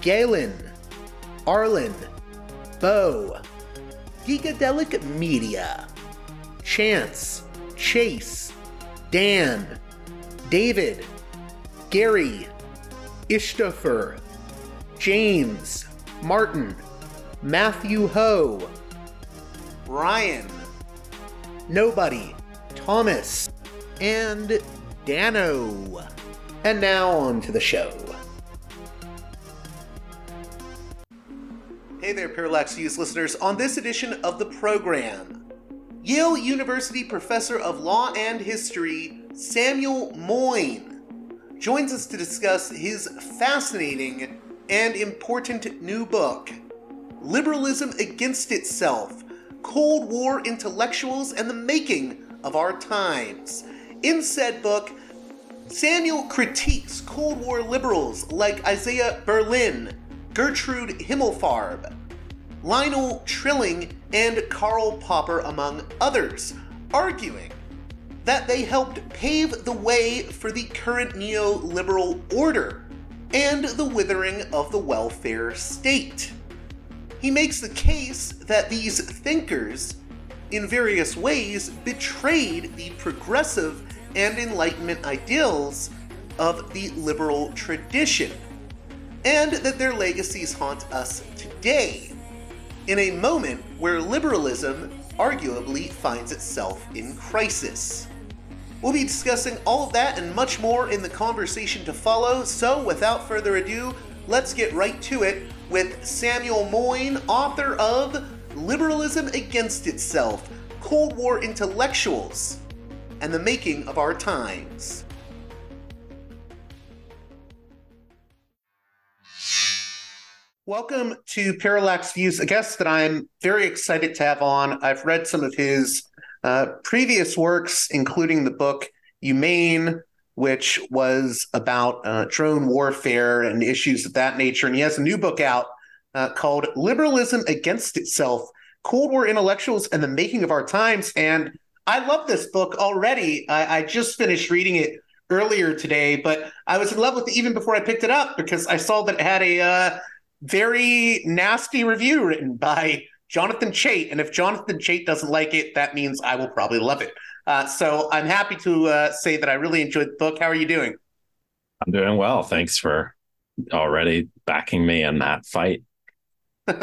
Galen, Arlen, Bo, Gigadelic Media, Chance, Chase, Dan, David, Gary, Ishtofer, James, Martin, Matthew Ho, Ryan, Nobody, Thomas, and Dano. And now on to the show. Hey there, Parallax Views listeners. On this edition of the program, Yale University professor of law and history Samuel Moyn joins us to discuss his fascinating and important new book, Liberalism Against Itself Cold War Intellectuals and the Making of Our Times. In said book, Samuel critiques Cold War liberals like Isaiah Berlin, Gertrude Himmelfarb, Lionel Trilling, and Karl Popper, among others, arguing that they helped pave the way for the current neoliberal order and the withering of the welfare state. He makes the case that these thinkers, in various ways, betrayed the progressive and Enlightenment ideals of the liberal tradition, and that their legacies haunt us today, in a moment where liberalism arguably finds itself in crisis. We'll be discussing all of that and much more in the conversation to follow, so without further ado, let's get right to it with Samuel Moyn, author of Liberalism Against Itself Cold War Intellectuals and the Making of Our Times. Welcome to Parallax Views, a guest that I'm very excited to have on. I've read some of his uh, previous works, including the book Humane, which was about uh, drone warfare and issues of that nature. And he has a new book out uh, called Liberalism Against Itself Cold War Intellectuals and the Making of Our Times. And I love this book already. I, I just finished reading it earlier today, but I was in love with it even before I picked it up because I saw that it had a uh, very nasty review written by Jonathan Chait. And if Jonathan Chait doesn't like it, that means I will probably love it. Uh, so I'm happy to uh, say that I really enjoyed the book. How are you doing? I'm doing well. Thanks for already backing me in that fight.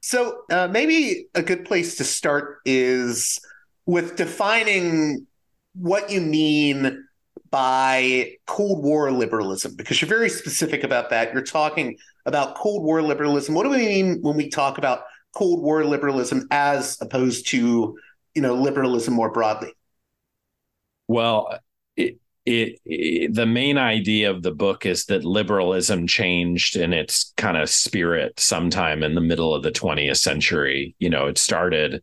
so uh, maybe a good place to start is with defining what you mean by Cold War liberalism, because you're very specific about that. You're talking about Cold War liberalism. What do we mean when we talk about Cold War liberalism as opposed to, you know, liberalism more broadly? Well, it, it, it, the main idea of the book is that liberalism changed in its kind of spirit sometime in the middle of the 20th century. You know, it started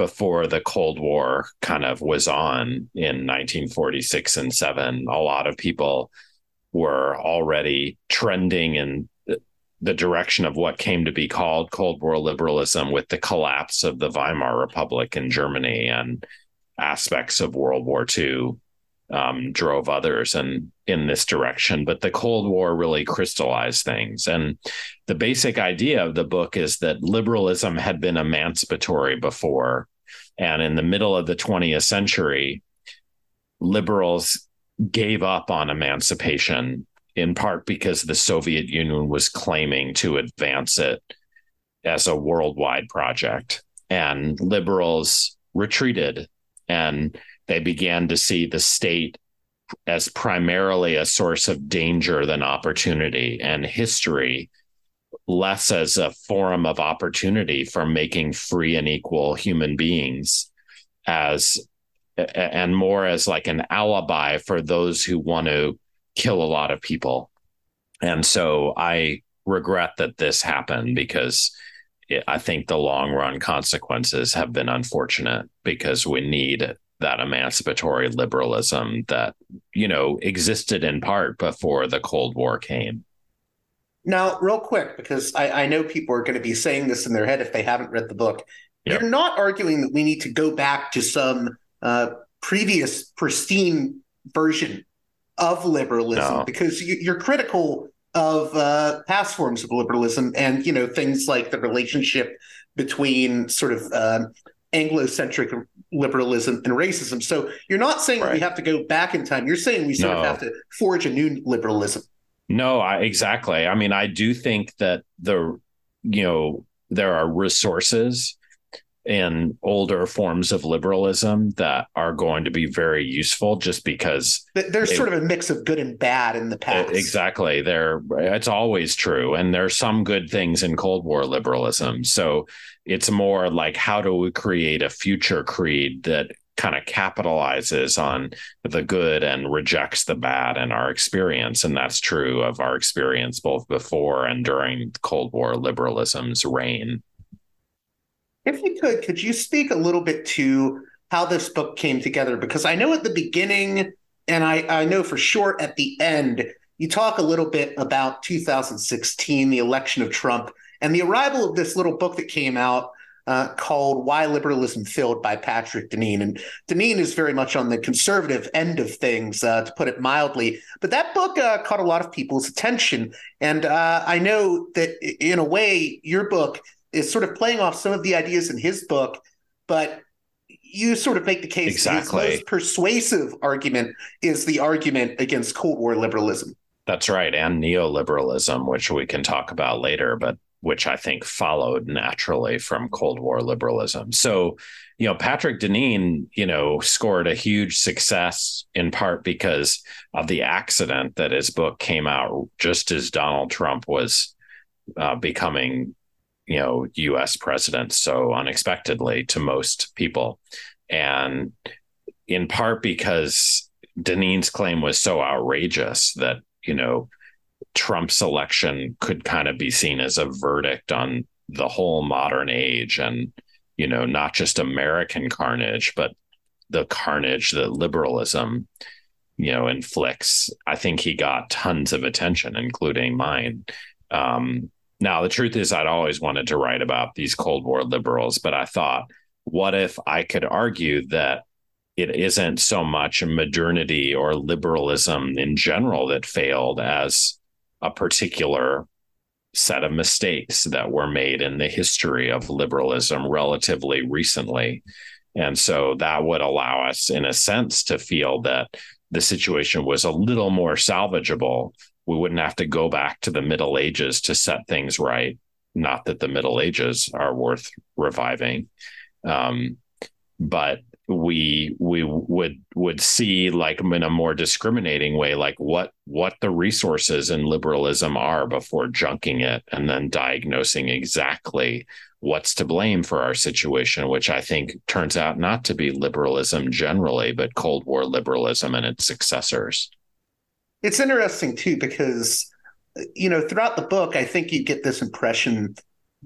before the Cold War kind of was on in 1946 and 7. A lot of people were already trending in the direction of what came to be called Cold War liberalism with the collapse of the Weimar Republic in Germany and aspects of World War II um, drove others and in this direction. But the Cold War really crystallized things. And the basic idea of the book is that liberalism had been emancipatory before. And in the middle of the 20th century, liberals gave up on emancipation in part because the Soviet Union was claiming to advance it as a worldwide project. And liberals retreated and they began to see the state as primarily a source of danger than opportunity and history less as a forum of opportunity for making free and equal human beings as and more as like an alibi for those who want to kill a lot of people. And so i regret that this happened because I think the long run consequences have been unfortunate because we need that emancipatory liberalism that you know existed in part before the Cold War came. Now, real quick, because I, I know people are going to be saying this in their head if they haven't read the book. Yep. You're not arguing that we need to go back to some uh, previous pristine version of liberalism no. because you, are critical of uh, past forms of liberalism and you know things like the relationship between sort of uh, Anglo-centric liberalism and racism. So you're not saying right. we have to go back in time. You're saying we sort no. of have to forge a new liberalism. No, I, exactly. I mean, I do think that the you know there are resources in older forms of liberalism that are going to be very useful just because there's sort of a mix of good and bad in the past. Exactly. There it's always true and there's some good things in Cold War liberalism. So it's more like how do we create a future creed that kind of capitalizes on the good and rejects the bad in our experience and that's true of our experience both before and during Cold War liberalism's reign. If you could, could you speak a little bit to how this book came together? Because I know at the beginning, and I, I know for sure at the end, you talk a little bit about 2016, the election of Trump, and the arrival of this little book that came out uh, called Why Liberalism Failed by Patrick Deneen. And Deneen is very much on the conservative end of things, uh, to put it mildly. But that book uh, caught a lot of people's attention. And uh, I know that in a way, your book is sort of playing off some of the ideas in his book, but you sort of make the case exactly. his most persuasive argument is the argument against Cold War liberalism. That's right, and neoliberalism, which we can talk about later, but which I think followed naturally from Cold War liberalism. So, you know, Patrick Deneen, you know, scored a huge success in part because of the accident that his book came out just as Donald Trump was uh, becoming you know U.S. president so unexpectedly to most people, and in part because Deneen's claim was so outrageous that you know Trump's election could kind of be seen as a verdict on the whole modern age and you know not just American carnage but the carnage that liberalism you know inflicts i think he got tons of attention including mine um, now, the truth is, I'd always wanted to write about these Cold War liberals, but I thought, what if I could argue that it isn't so much modernity or liberalism in general that failed as a particular set of mistakes that were made in the history of liberalism relatively recently. And so that would allow us, in a sense, to feel that the situation was a little more salvageable we wouldn't have to go back to the Middle Ages to set things right. Not that the Middle Ages are worth reviving, um, but we we would would see like in a more discriminating way like what what the resources in liberalism are before junking it and then diagnosing exactly what's to blame for our situation which i think turns out not to be liberalism generally but cold war liberalism and its successors it's interesting too because you know throughout the book, I think you get this impression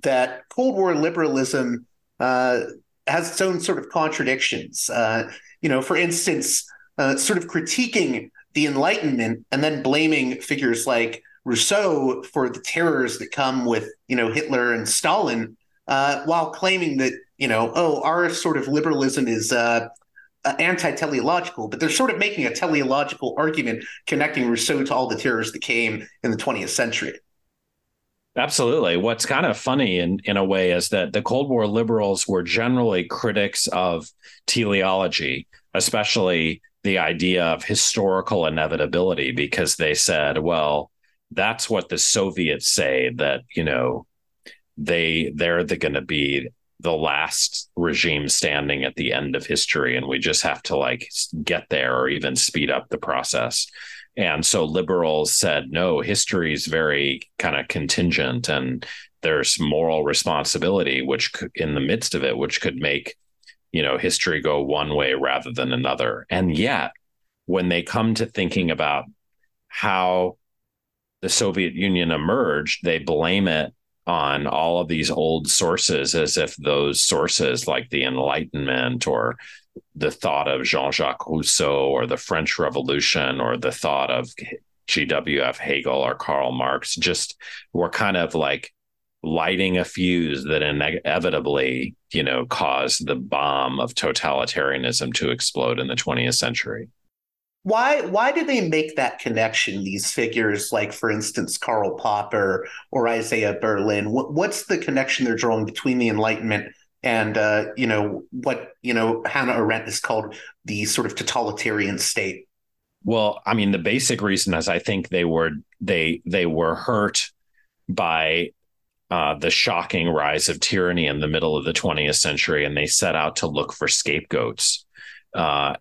that Cold War liberalism uh, has its own sort of contradictions. Uh, you know, for instance, uh, sort of critiquing the Enlightenment and then blaming figures like Rousseau for the terrors that come with you know Hitler and Stalin, uh, while claiming that you know oh our sort of liberalism is uh, anti-teleological, but they're sort of making a teleological argument connecting Rousseau to all the terrors that came in the 20th century. Absolutely. What's kind of funny in, in a way is that the Cold War liberals were generally critics of teleology, especially the idea of historical inevitability, because they said, well, that's what the Soviets say that, you know, they they're the, going to be the last regime standing at the end of history and we just have to like get there or even speed up the process and so liberals said, no, history is very kind of contingent and there's moral responsibility, which could, in the midst of it, which could make, you know, history go one way rather than another. And yet, when they come to thinking about how the Soviet Union emerged, they blame it on all of these old sources as if those sources like the Enlightenment or the thought of Jean Jacques Rousseau or the French Revolution or the thought of G.W.F. Hegel or Karl Marx just were kind of like lighting a fuse that inevitably, you know, caused the bomb of totalitarianism to explode in the 20th century. Why why do they make that connection? These figures, like for instance, Karl Popper or Isaiah Berlin. What, what's the connection they're drawing between the Enlightenment and uh, you know what you know Hannah Arendt is called the sort of totalitarian state. Well, I mean, the basic reason is I think they were they they were hurt by uh, the shocking rise of tyranny in the middle of the 20th century, and they set out to look for scapegoats. Uh,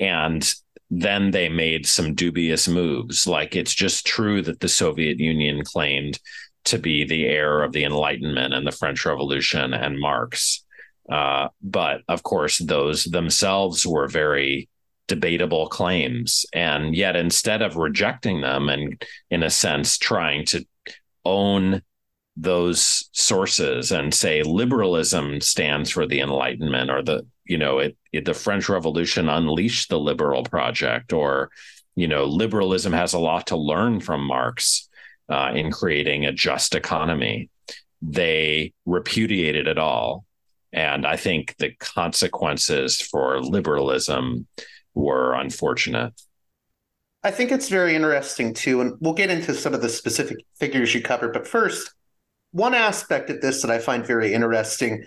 and then they made some dubious moves. Like it's just true that the Soviet Union claimed to be the heir of the Enlightenment and the French Revolution and Marx. Uh, but of course, those themselves were very debatable claims. And yet, instead of rejecting them and, in a sense, trying to own those sources and say liberalism stands for the enlightenment or the you know it, it, the french revolution unleashed the liberal project or you know liberalism has a lot to learn from marx uh, in creating a just economy they repudiated it all and I think the consequences for liberalism were unfortunate. I think it's very interesting too. And we'll get into some of the specific figures you cover. But first, one aspect of this that I find very interesting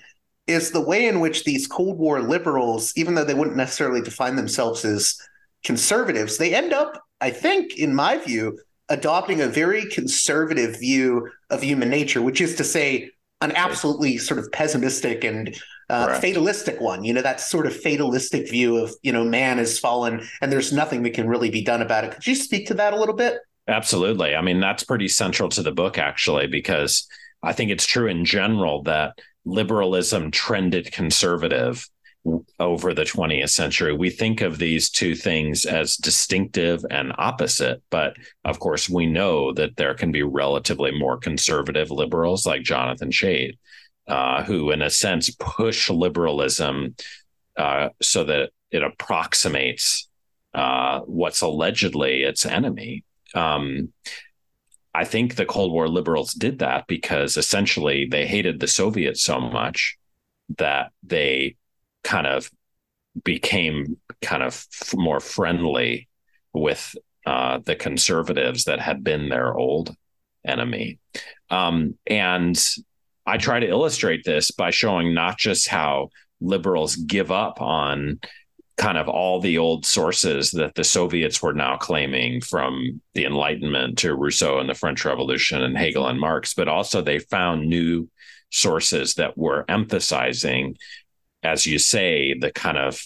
is the way in which these Cold War liberals, even though they wouldn't necessarily define themselves as conservatives, they end up, I think, in my view, adopting a very conservative view of human nature, which is to say, an absolutely sort of pessimistic and uh, right. fatalistic one. You know, that sort of fatalistic view of, you know, man has fallen and there's nothing that can really be done about it. Could you speak to that a little bit? Absolutely. I mean, that's pretty central to the book, actually, because I think it's true in general that liberalism trended conservative over the 20th century. We think of these two things as distinctive and opposite, but of course, we know that there can be relatively more conservative liberals like Jonathan Chait, uh, who, in a sense, push liberalism uh, so that it approximates uh, what's allegedly its enemy. Um, I think the Cold War liberals did that because essentially they hated the Soviets so much that they kind of became kind of more friendly with uh, the conservatives that had been their old enemy. Um, and I try to illustrate this by showing not just how liberals give up on kind of all the old sources that the Soviets were now claiming from the Enlightenment to Rousseau and the French Revolution and Hegel and Marx, but also they found new sources that were emphasizing as you say, the kind of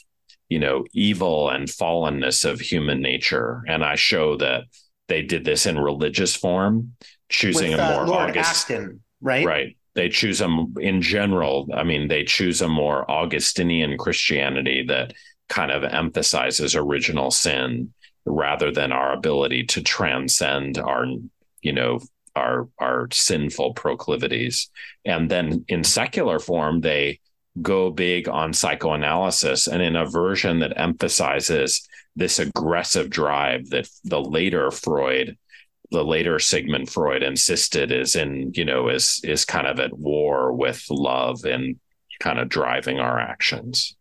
you know evil and fallenness of human nature, and I show that they did this in religious form, choosing With, a uh, more Lord August, Acton, right? Right. They choose them in general. I mean, they choose a more Augustinian Christianity that kind of emphasizes original sin rather than our ability to transcend our, you know, our our sinful proclivities. And then in secular form, they go big on psychoanalysis and in a version that emphasizes this aggressive drive that the later Freud, the later Sigmund Freud insisted is in, you know, is is kind of at war with love and kind of driving our actions.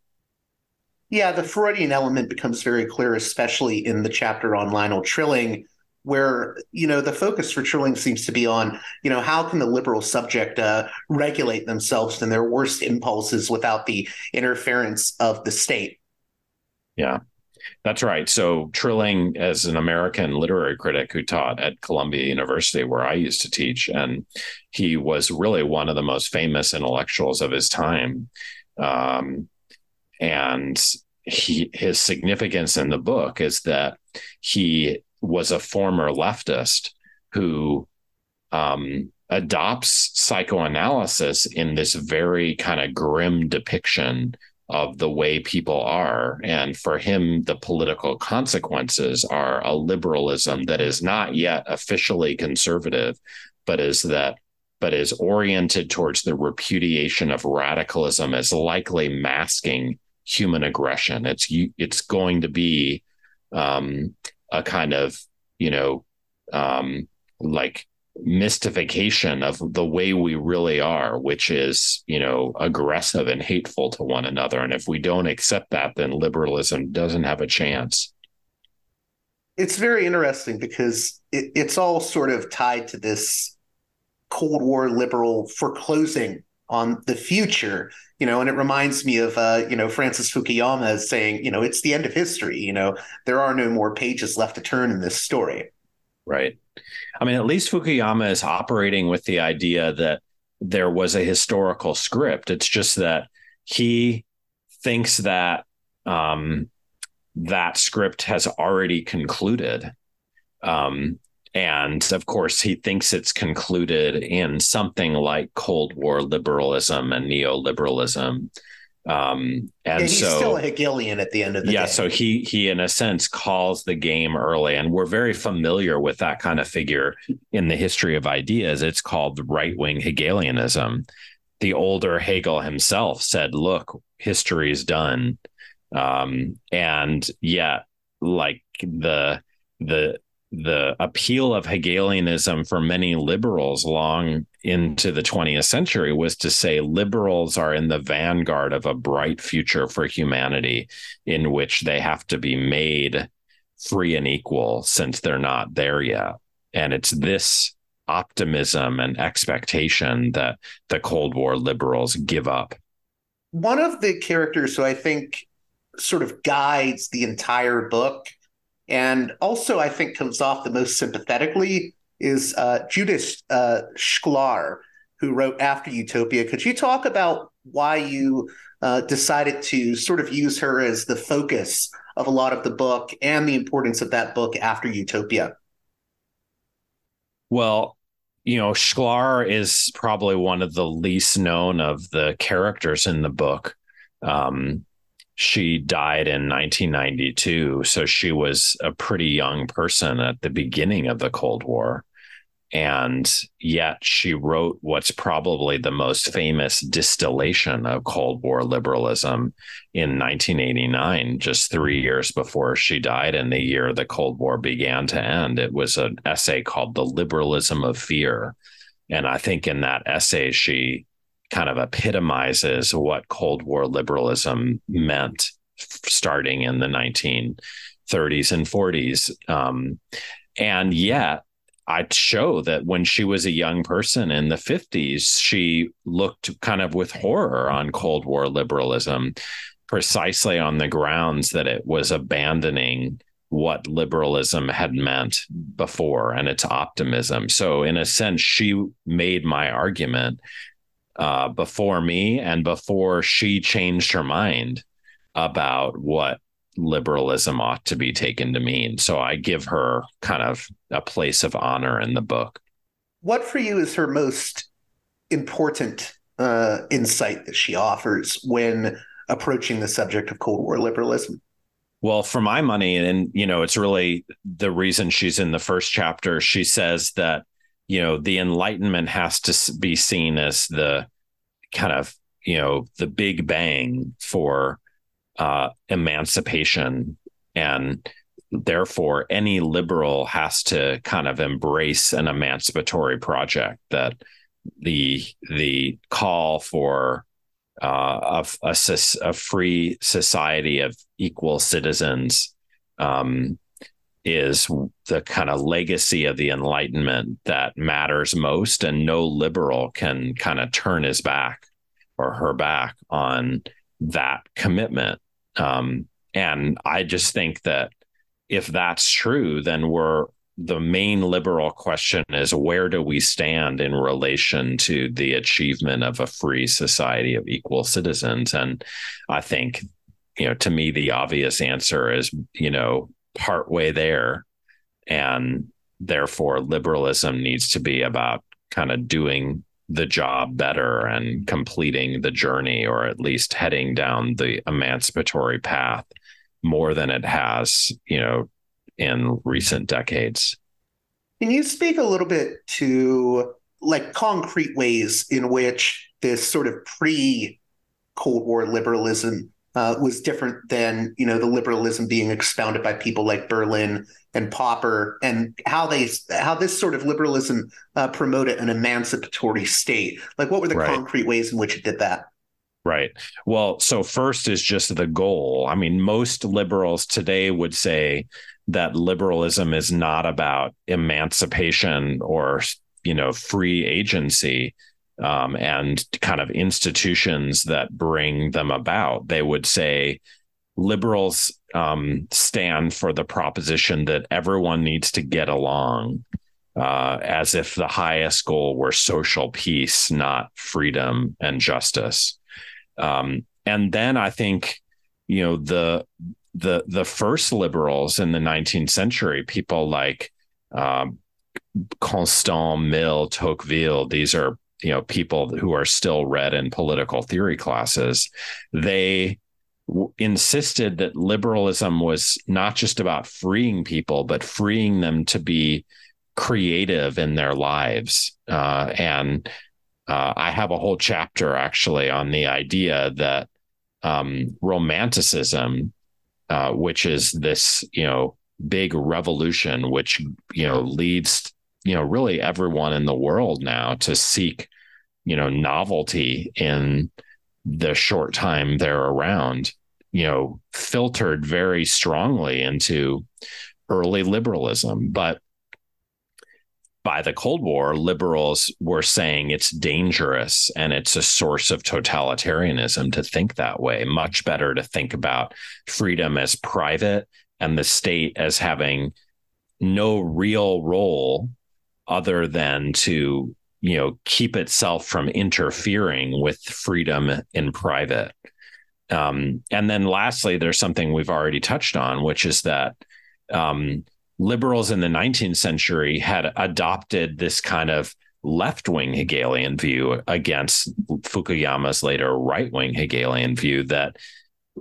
Yeah, the Freudian element becomes very clear, especially in the chapter on Lionel Trilling, where you know the focus for Trilling seems to be on you know how can the liberal subject uh, regulate themselves and their worst impulses without the interference of the state. Yeah, that's right. So Trilling, as an American literary critic who taught at Columbia University, where I used to teach, and he was really one of the most famous intellectuals of his time. Um, and he his significance in the book is that he was a former leftist who um, adopts psychoanalysis in this very kind of grim depiction of the way people are. And for him, the political consequences are a liberalism that is not yet officially conservative, but is that but is oriented towards the repudiation of radicalism as likely masking human aggression. It's it's going to be um, a kind of you know um, like mystification of the way we really are, which is you know aggressive and hateful to one another. And if we don't accept that, then liberalism doesn't have a chance. It's very interesting because it, it's all sort of tied to this Cold War liberal foreclosing on the future you know and it reminds me of uh, you know francis fukuyama saying you know it's the end of history you know there are no more pages left to turn in this story. Right. I mean at least fukuyama is operating with the idea that there was a historical script. It's just that he thinks that um, that script has already concluded um, and of course, he thinks it's concluded in something like Cold War liberalism and neoliberalism. Um, and yeah, he's so, still a Hegelian at the end of the day. yeah, day. so he he in a sense calls the game early, and we're very familiar with that kind of figure in the history of ideas. It's called right wing Hegelianism. The older Hegel himself said, "Look, history is done," um, and yet, like the the the appeal of Hegelianism for many liberals long into the 20th century was to say liberals are in the vanguard of a bright future for humanity in which they have to be made free and equal since they're not there yet. And it's this optimism and expectation that the Cold War liberals give up. One of the characters who I think sort of guides the entire book and also I think comes off the most sympathetically is uh, Judith uh, Shklar, who wrote After Utopia. Could you talk about why you uh, decided to sort of use her as the focus of a lot of the book and the importance of that book after Utopia? Well, you know, Shklar is probably one of the least known of the characters in the book. Um, she died in 1992 so she was a pretty young person at the beginning of the cold war. And yet she wrote what's probably the most famous distillation of cold war liberalism in 1989 just 3 years before she died and the year the cold war began to end. It was an essay called the liberalism of fear. And i think in that essay she kind of epitomizes what Cold War liberalism meant starting in the 1930s and 40s. Um, and yet, I'd show that when she was a young person in the 50s, she looked kind of with horror on Cold War liberalism, precisely on the grounds that it was abandoning what liberalism had meant before and its optimism. So, in a sense, she made my argument uh, before me and before she changed her mind about what liberalism ought to be taken to mean. So I give her kind of a place of honor in the book. What for you is her most important uh, insight that she offers when approaching the subject of Cold War liberalism? Well, for my money, and you know, it's really the reason she's in the first chapter. She says that you know the enlightenment has to be seen as the kind of you know the big bang for uh, emancipation. And therefore any liberal has to kind of embrace an emancipatory project that the the call for uh, of a, a, free society of equal citizens um, is the kind of legacy of the Enlightenment that matters most, and no liberal can kind of turn his back or her back on that commitment. Um, and I just think that if that's true, then we're the main liberal question is where do we stand in relation to the achievement of a free society of equal citizens? And I think, you know, to me, the obvious answer is, you know, partway there. And therefore, liberalism needs to be about kind of doing the job better and completing the journey, or at least heading down the emancipatory path more than it has, you know, in recent decades. Can you speak a little bit to like concrete ways in which this sort of pre Cold War liberalism uh, was different than you know the liberalism being expounded by people like Berlin and Popper, and how they how this sort of liberalism uh, promoted an emancipatory state. Like, what were the right. concrete ways in which it did that? Right. Well, so first is just the goal. I mean, most liberals today would say that liberalism is not about emancipation or you know free agency um, and kind of institutions that bring them about. They would say liberals um, stand for the proposition that everyone needs to get along, uh, as if the highest goal were social peace, not freedom and justice. Um, and then I think, you know, the the the first liberals in the 19th century, people like um, Constant, Mill, Tocqueville, these are you know people who are still read in political theory classes they w- insisted that liberalism was not just about freeing people but freeing them to be creative in their lives. Uh, and uh, i have a whole chapter actually on the idea that um, romanticism uh, which is this you know big revolution which you know leads you know really everyone in the world now to seek you know novelty in the short time they're around you know filtered very strongly into early liberalism but by the Cold War, liberals were saying it's dangerous and it's a source of totalitarianism to think that way. Much better to think about freedom as private and the state as having no real role other than to you know keep itself from interfering with freedom in private. Um, and then lastly there's something we've already touched on which is that um, liberals in the 19th century had adopted this kind of left-wing hegelian view against fukuyama's later right-wing hegelian view that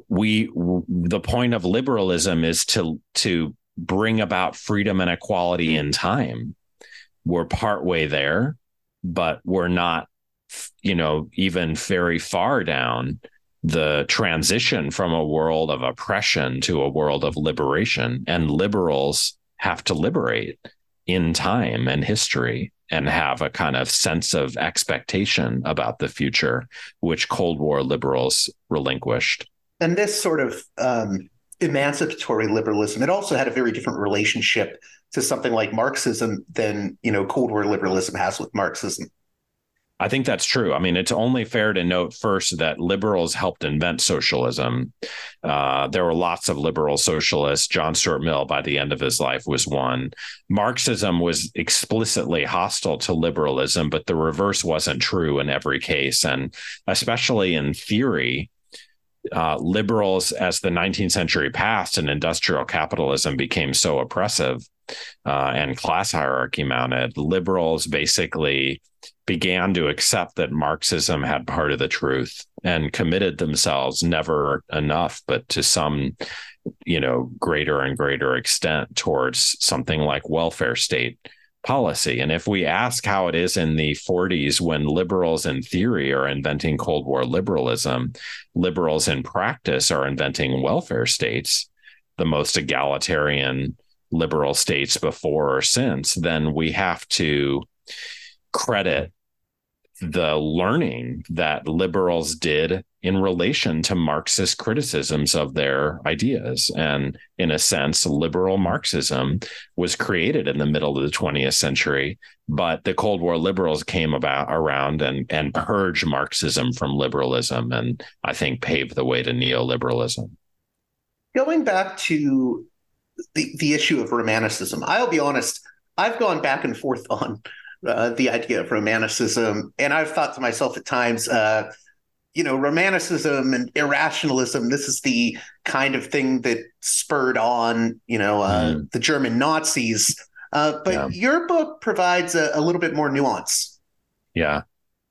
we the point of liberalism is to to bring about freedom and equality in time we're partway there but we're not, you know, even very far down the transition from a world of oppression to a world of liberation. And liberals have to liberate in time and history and have a kind of sense of expectation about the future, which Cold War liberals relinquished. And this sort of um, emancipatory liberalism, it also had a very different relationship to something like Marxism than you know Cold War liberalism has with Marxism. I think that's true. I mean, it's only fair to note first that liberals helped invent socialism. Uh, there were lots of liberal socialists. John Stuart Mill, by the end of his life, was one. Marxism was explicitly hostile to liberalism, but the reverse wasn't true in every case. And especially in theory, uh, liberals, as the 19th century passed and industrial capitalism became so oppressive uh, and class hierarchy mounted, liberals basically began to accept that Marxism had part of the truth and committed themselves never enough, but to some, you know, greater and greater extent towards something like welfare state policy. And if we ask how it is in the 40s when liberals in theory are inventing Cold War liberalism, liberals in practice are inventing welfare states, the most egalitarian liberal states before or since, then we have to credit the learning that liberals did in relation to Marxist criticisms of their ideas. And in a sense, liberal Marxism was created in the middle of the 20th century, but the Cold War liberals came about around and, and purged Marxism from liberalism and I think paved the way to neoliberalism. Going back to the, the issue of romanticism, I'll be honest, I've gone back and forth on uh, the idea of romanticism, and I've thought to myself at times, uh, you know, romanticism and irrationalism. This is the kind of thing that spurred on, you know, uh, mm. the German Nazis. Uh, but yeah. your book provides a, a, little bit more nuance. Yeah.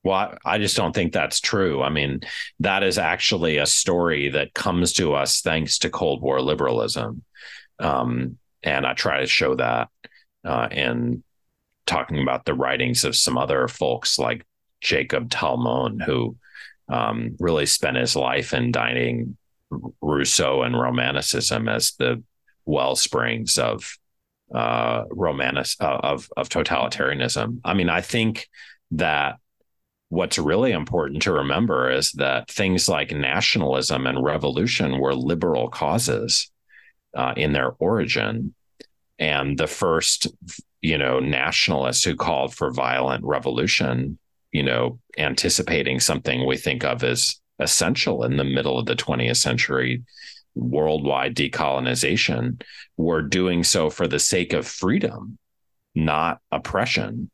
Well, I just don't think that's true. I mean, that is actually a story that comes to us thanks to Cold War liberalism. Um, and I try to show that uh, in talking about the writings of some other folks like Jacob Talmon, who um, really spent his life indicting Rousseau and Romanticism as the well springs of uh, romantic uh, of of totalitarianism. I mean, I think that what's really important to remember is that things like nationalism and revolution were liberal causes uh, in their origin, and the first, you know, nationalists who called for violent revolution you know, anticipating something we think of as essential in the middle of the 20th century worldwide decolonization, we're doing so for the sake of freedom, not oppression.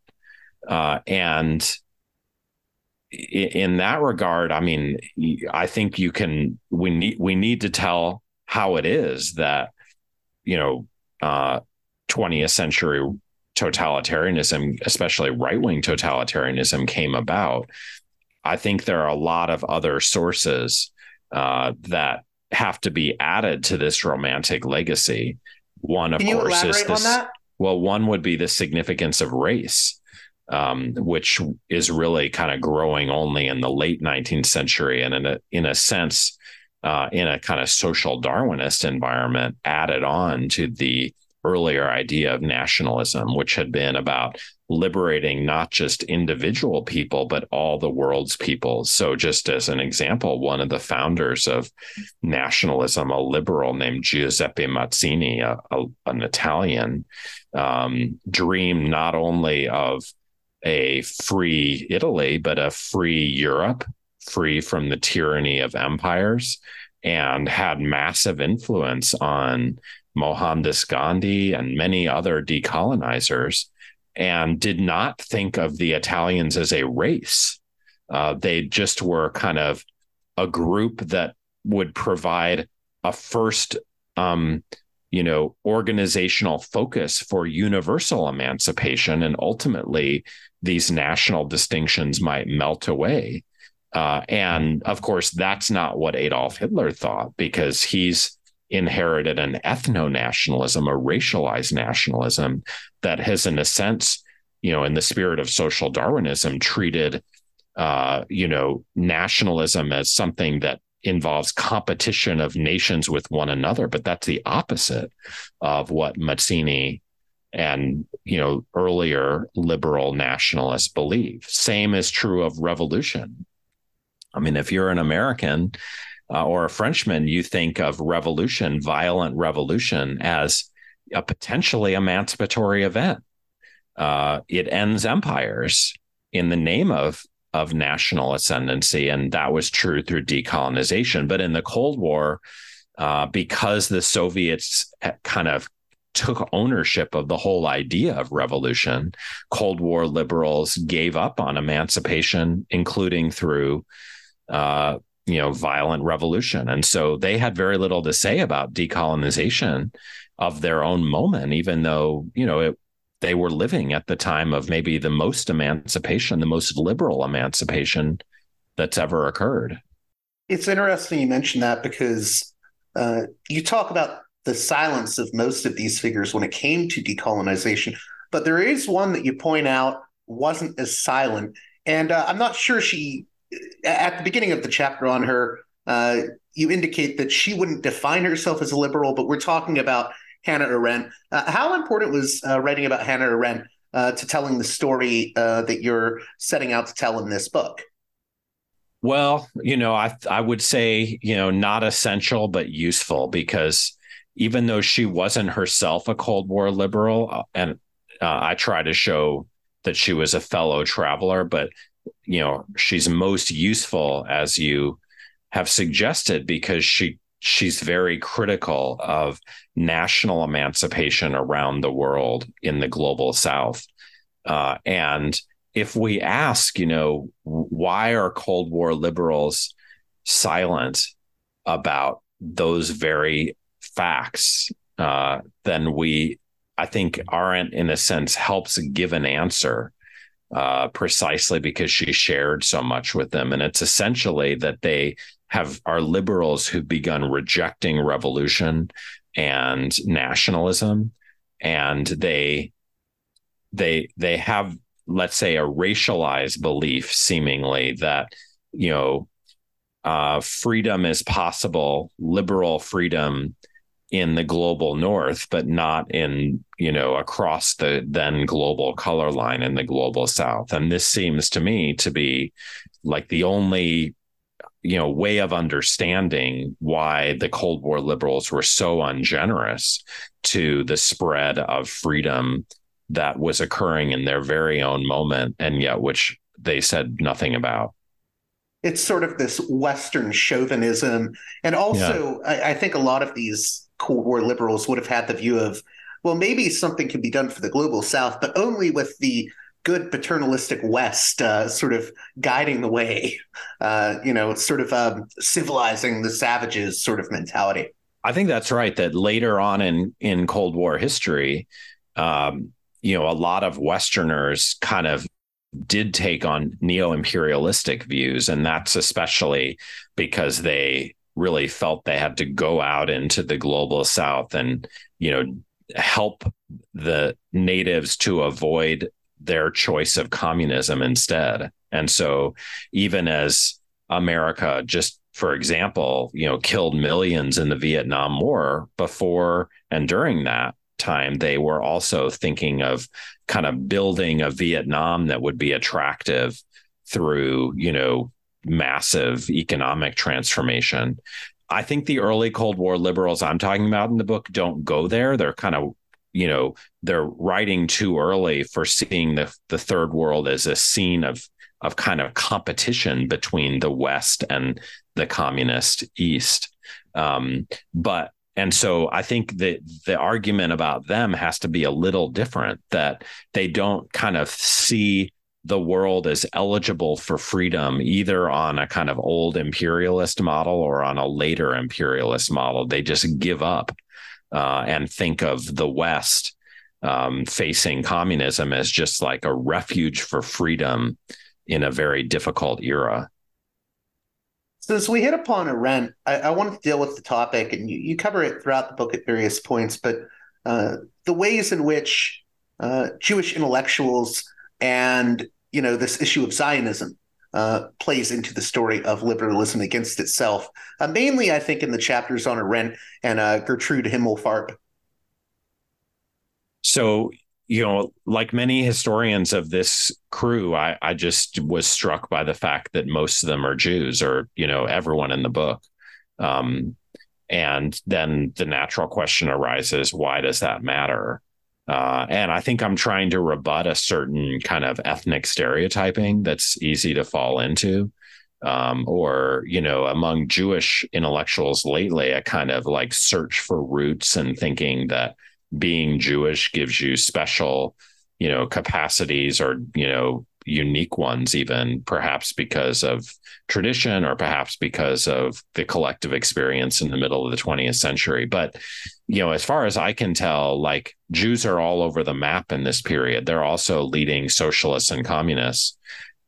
Uh, and in that regard, I mean, I think you can. We need we need to tell how it is that you know, uh, 20th century totalitarianism, especially right wing totalitarianism, came about, I think there are a lot of other sources uh, that have to be added to this romantic legacy. One, of course, is this. Well, one would be the significance of race. Um, which is really kind of growing only in the late 19th century, and in a in a sense, uh, in a kind of social Darwinist environment, added on to the earlier idea of nationalism, which had been about liberating not just individual people, but all the world's people. So, just as an example, one of the founders of nationalism, a liberal named Giuseppe Mazzini, a, a, an Italian, um, dreamed not only of a free Italy, but a free Europe, free from the tyranny of empires, and had massive influence on Mohandas Gandhi and many other decolonizers, and did not think of the Italians as a race. Uh, they just were kind of a group that would provide a first, um, you know, organizational focus for universal emancipation, and ultimately these national distinctions might melt away. Uh, and of course, that's not what Adolf Hitler thought because he's inherited an ethno nationalism, a racialized nationalism that has, in a sense, you know, in the spirit of social Darwinism, treated, uh, you know, nationalism as something that involves competition of nations with one another. But that's the opposite of what Mazzini and you know earlier liberal nationalists believe. Same is true of revolution. I mean, if you're an American uh, or a Frenchman, you think of revolution, violent revolution, as a potentially emancipatory event. Uh, it ends empires in the name of of national ascendancy, and that was true through decolonization. But in the Cold War, uh, because the Soviets kind of took ownership of the whole idea of revolution, Cold War liberals gave up on emancipation, including through uh, you know violent revolution. And so they had very little to say about decolonization of their own moment even though you know it, they were living at the time of maybe the most emancipation the most liberal emancipation that's ever occurred. It's interesting you mention that because uh, you talk about the silence of most of these figures when it came to decolonization but there is one that you point out wasn't as silent. And uh, i'm not sure she at the beginning of the chapter on her, uh, you indicate that she wouldn't define herself as a liberal, but we're talking about Hannah Arendt. Uh, how important was uh, writing about Hannah Arendt uh, to telling the story uh, that you're setting out to tell in this book? Well, you know, I I would say, you know, not essential but useful because even though she wasn't herself a Cold War liberal, uh, and I try to show that she was a fellow traveler, but you know, she's most useful as you have suggested because she she's very critical of national emancipation around the world in the global south. Uh, and if we ask you know why are cold war liberals silent about those very facts uh, then we i think Arendt in a sense helps give an answer uh, precisely because she shared so much with them. And it's essentially that they have are liberals who've begun rejecting revolution and nationalism, and they they they have let's say a racialized belief seemingly that you know uh, freedom is possible liberal freedom in the global north, but not in, you know, across the then global color line in the global south. And this seems to me to be like the only, you know, way of understanding why the Cold War liberals were so ungenerous to the spread of freedom that was occurring in their very own moment, and yet which they said nothing about it's sort of this Western chauvinism. And also, yeah. I, I, think a lot of these Cold War liberals would have had the view of, well, maybe something can be done for the global South, but only with the good paternalistic West uh, sort of guiding the way, uh, you know, sort of um, civilizing the savages sort of mentality. I think that's right. That later on in in Cold War history, um, you know, a lot of Westerners kind of did take on neo imperialistic views, and that's especially because they really felt they had to go out into the global south and you know help the natives to avoid their choice of communism instead. And so even as america just for example you know killed millions in the vietnam war before and during that time they were also thinking of kind of building a vietnam that would be attractive through you know massive economic transformation. I think the early Cold War liberals I'm talking about in the book don't go there. They're kind of, you know, they're writing too early for seeing the the third world as a scene of of kind of competition between the West and the communist East. Um, but and so I think that the argument about them has to be a little different that they don't kind of see the world is eligible for freedom either on a kind of old imperialist model or on a later imperialist model. They just give up uh, and think of the West um, facing communism as just like a refuge for freedom in a very difficult era. Since we hit upon Arendt, I, I wanted to deal with the topic, and you, you cover it throughout the book at various points, but uh, the ways in which uh, Jewish intellectuals and you know this issue of Zionism uh, plays into the story of liberalism against itself. Uh, mainly, I think, in the chapters on Arendt and uh, Gertrude Himmelfarb. So, you know, like many historians of this crew, I, I just was struck by the fact that most of them are Jews, or you know, everyone in the book. Um, and then the natural question arises: Why does that matter? Uh, and I think I'm trying to rebut a certain kind of ethnic stereotyping that's easy to fall into. Um, or, you know, among Jewish intellectuals lately, a kind of like search for roots and thinking that being Jewish gives you special, you know, capacities or, you know, unique ones, even perhaps because of tradition or perhaps because of the collective experience in the middle of the 20th century. But, you know, as far as I can tell, like Jews are all over the map in this period. They're also leading socialists and communists.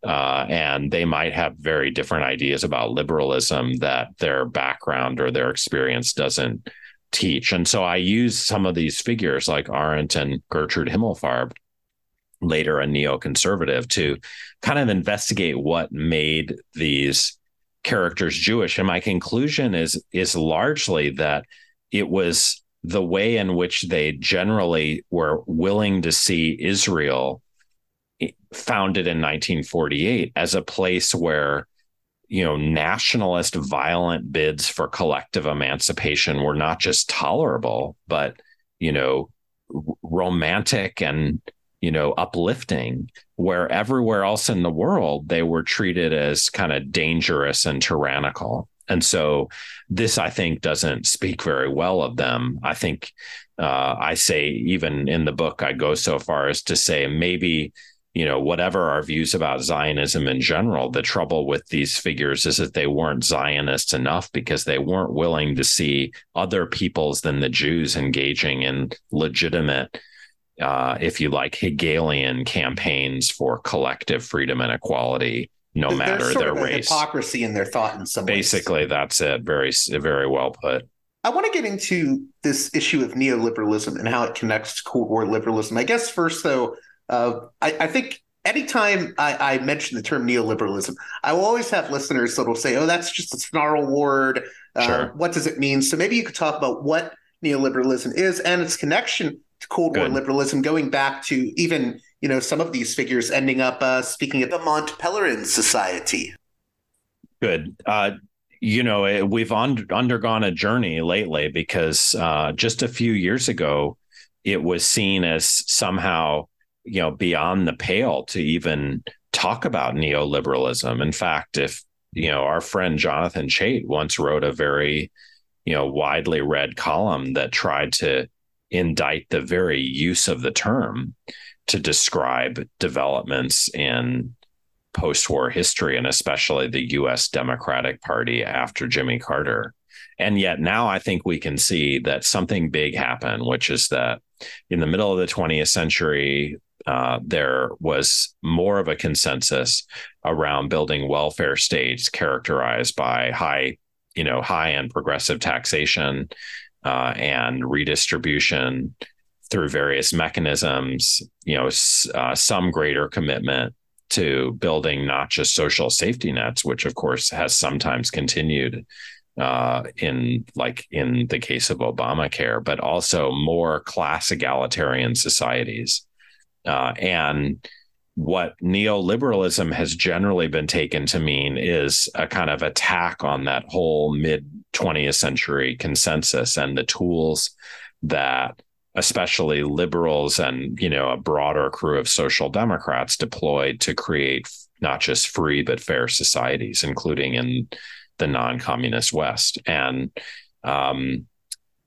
Uh, and they might have very different ideas about liberalism that their background or their experience doesn't teach. And so I use some of these figures like Arendt and Gertrude Himmelfarb later a neoconservative, to kind of investigate what made these characters Jewish. And my conclusion is is largely that it was the way in which they generally were willing to see Israel eh, founded in 1948 as a place where you know, nationalist violent bids for collective emancipation were not just tolerable, but, you know, romantic and, you know, uplifting, where everywhere else in the world they were treated as kind of dangerous and tyrannical. And so this, I think, doesn't speak very well of them. I think uh, I say, even in the book, I go so far as to say maybe you know, whatever our views about Zionism in general, the trouble with these figures is that they weren't Zionists enough because they weren't willing to see other peoples than the Jews engaging in legitimate, uh, if you like, Hegelian campaigns for collective freedom and equality, no There's matter their race. Hypocrisy in their thought, in some Basically, ways. that's it. Very, very well put. I want to get into this issue of neoliberalism and how it connects to Cold War liberalism. I guess first, though, uh, I, I, think anytime I, I, mention the term neoliberalism, I will always have listeners that will say, "Oh, that's just a snarl word. Uh, sure. What does it mean?" So maybe you could talk about what neoliberalism is and its connection Cold Good. War liberalism, going back to even you know some of these figures ending up uh, speaking at the Mont Pelerin Society. Good. Uh, you know, eh, we've un- undergone a journey lately because uh, just a few years ago, it was seen as somehow you know beyond the pale to even talk about neoliberalism. In fact, if you know our friend Jonathan Chait once wrote a very you know widely read column that tried to indict the very use of the term to describe developments in post-war history and especially the US Democratic Party after Jimmy Carter. And yet now I think we can see that something big happened, which is that in the middle of the 20th century, uh, there was more of a consensus around building welfare states characterized by high, you know, high and progressive taxation uh, and redistribution through various mechanisms. You know, uh, some greater commitment to building not just social safety nets, which of course has sometimes continued uh, in like in the case of Obamacare, but also more class egalitarian societies. Uh, and what neoliberalism has generally been taken to mean is a kind of attack on that whole mid 20th century consensus and the tools that especially liberals and you know a broader crew of social democrats deployed to create not just free but fair societies including in the non-communist west and um,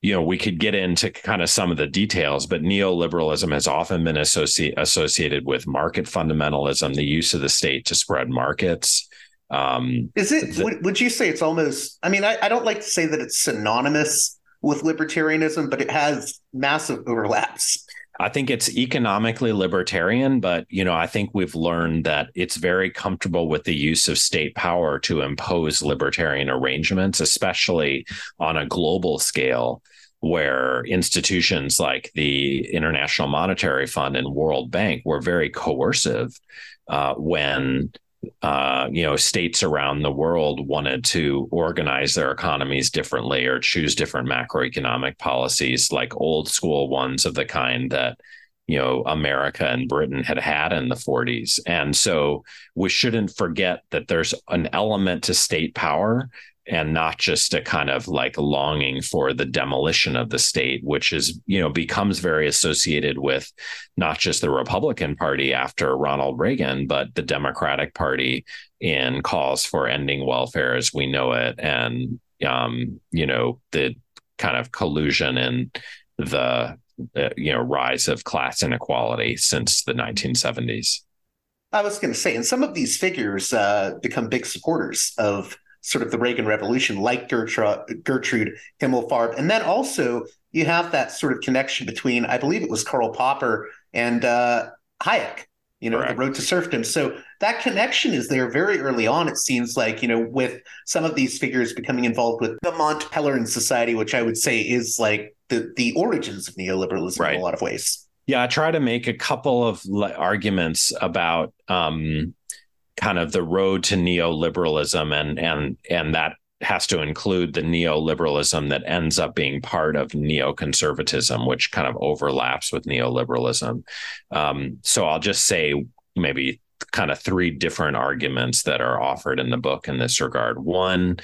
you know, we could get into kind of some of the details, but neoliberalism has often been associ- associated with market fundamentalism, the use of the state to spread markets. Um, Is it? The, would, would, you say it's almost? I mean, I, I don't like to say that it's synonymous with libertarianism, but it has massive overlaps. I think it's economically libertarian, but you know, I think we've learned that it's very comfortable with the use of state power to impose libertarian arrangements, especially on a global scale where institutions like the International Monetary Fund and World Bank were very coercive uh, when uh, you know, states around the world wanted to organize their economies differently or choose different macroeconomic policies, like old school ones of the kind that you know America and Britain had had in the 40s. And so we shouldn't forget that there's an element to state power and not just a kind of like longing for the demolition of the state which is you know becomes very associated with not just the republican party after ronald reagan but the democratic party in calls for ending welfare as we know it and um, you know the kind of collusion and the uh, you know rise of class inequality since the 1970s i was going to say and some of these figures uh, become big supporters of sort of the Reagan Revolution, like Gertrude, Gertrude Himmelfarb. And then also you have that sort of connection between, I believe it was Karl Popper and uh, Hayek, you know, Correct. the road to serfdom. So that connection is there very early on, it seems like, you know, with some of these figures becoming involved with the Mont Pelerin Society, which I would say is like the, the origins of neoliberalism right. in a lot of ways. Yeah, I try to make a couple of arguments about um, kind of the road to neoliberalism and and and that has to include the neoliberalism that ends up being part of neoconservatism, which kind of overlaps with neoliberalism. Um, so I'll just say maybe kind of three different arguments that are offered in the book in this regard. One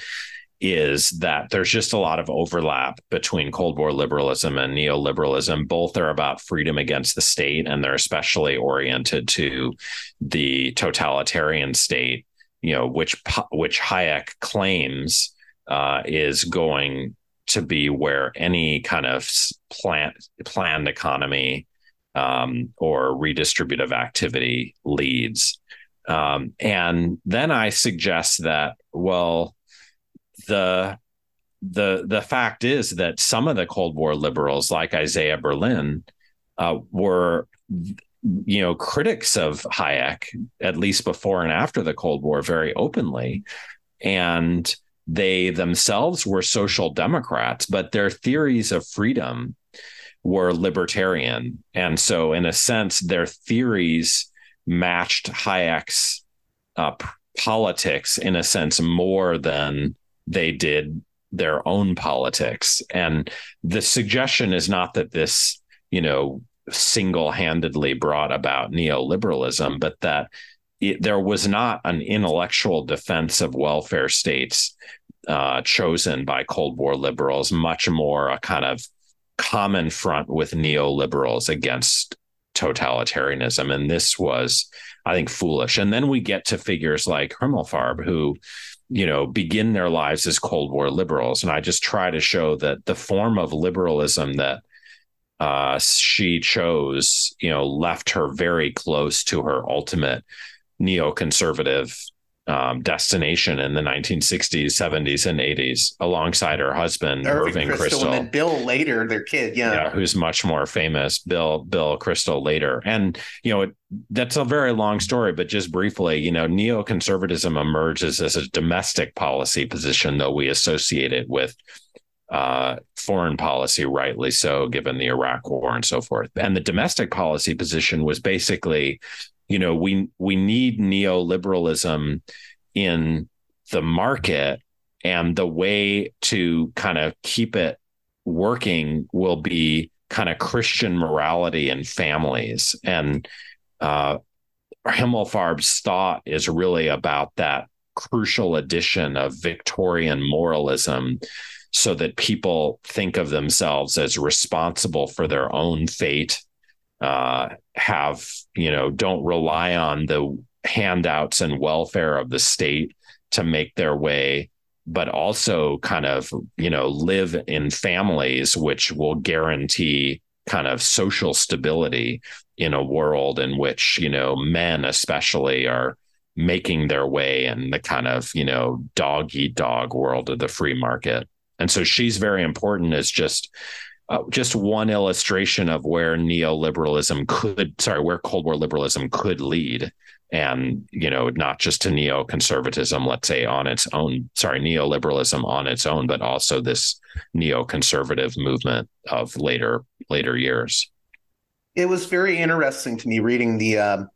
is that there's just a lot of overlap between Cold War liberalism and neoliberalism. Both are about freedom against the state, and they're especially oriented to the totalitarian state. You know, which which Hayek claims uh, is going to be where any kind of plant planned economy um, or redistributive activity leads. Um, and then I suggest that well the the the fact is that some of the Cold War liberals, like Isaiah Berlin, uh, were you know critics of Hayek at least before and after the Cold War very openly, and they themselves were social democrats, but their theories of freedom were libertarian, and so in a sense, their theories matched Hayek's uh, politics in a sense more than they did their own politics. And the suggestion is not that this, you know, single handedly brought about neoliberalism, but that it, there was not an intellectual defense of welfare states uh, chosen by Cold War liberals, much more a kind of common front with neoliberals against totalitarianism. And this was, I think, foolish. And then we get to figures like Himmelfarb, who you know, begin their lives as Cold War liberals. And I just try to show that the form of liberalism that uh, she chose, you know, left her very close to her ultimate neoconservative um, destination in the 1960s, 70s, and 80s, alongside her husband Irving, Irving Kristol, and then Bill later, their kid, yeah, yeah, who's much more famous, Bill Bill Kristol later, and you know that's a very long story, but just briefly, you know, neoconservatism emerges as a domestic policy position, though we associate it with uh, foreign policy, rightly so, given the Iraq War and so forth. And the domestic policy position was basically you know we we need neoliberalism in the market and the way to kind of keep it working will be kind of christian morality and families. And uh himmelfarb's thought is really about that crucial addition of victorian moralism so that people think of themselves as responsible for their own fate uh, have you know don't rely on the handouts and welfare of the state to make their way but also kind of you know live in families which will guarantee kind of social stability in a world in which you know men especially are making their way in the kind of you know dog eat dog world of the free market. And so she's very important as just uh, just one illustration of where neoliberalism could, sorry, where Cold War liberalism could lead. And, you know, not just to neoconservatism, let's say on its own, sorry, neoliberalism on its own, but also this neoconservative movement of later, later years. It was very interesting to me reading the um,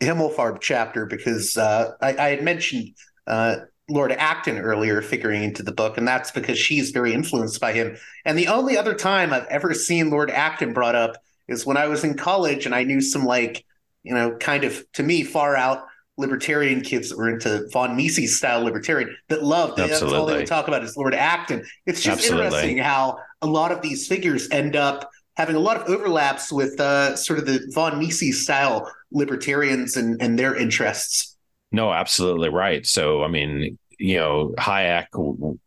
Himmelfarb chapter because uh, I, I, had mentioned uh, Lord Acton earlier figuring into the book, and that's because she's very influenced by him. And the only other time I've ever seen Lord Acton brought up is when I was in college and I knew some like, you know, kind of to me far out libertarian kids that were into von Mises style libertarian that loved it. That's all they would talk about is Lord Acton. It's just Absolutely. interesting how a lot of these figures end up having a lot of overlaps with uh, sort of the von Mises style libertarians and, and their interests. No, absolutely right. So, I mean, you know, Hayek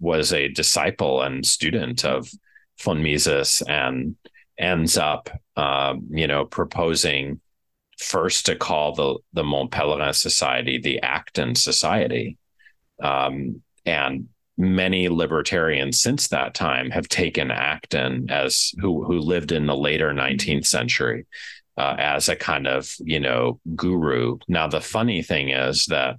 was a disciple and student of von Mises and ends up, uh, you know, proposing first to call the the Mont Pelerin Society the Acton Society, um, and many libertarians since that time have taken Acton as who who lived in the later 19th century uh, as a kind of you know guru. Now the funny thing is that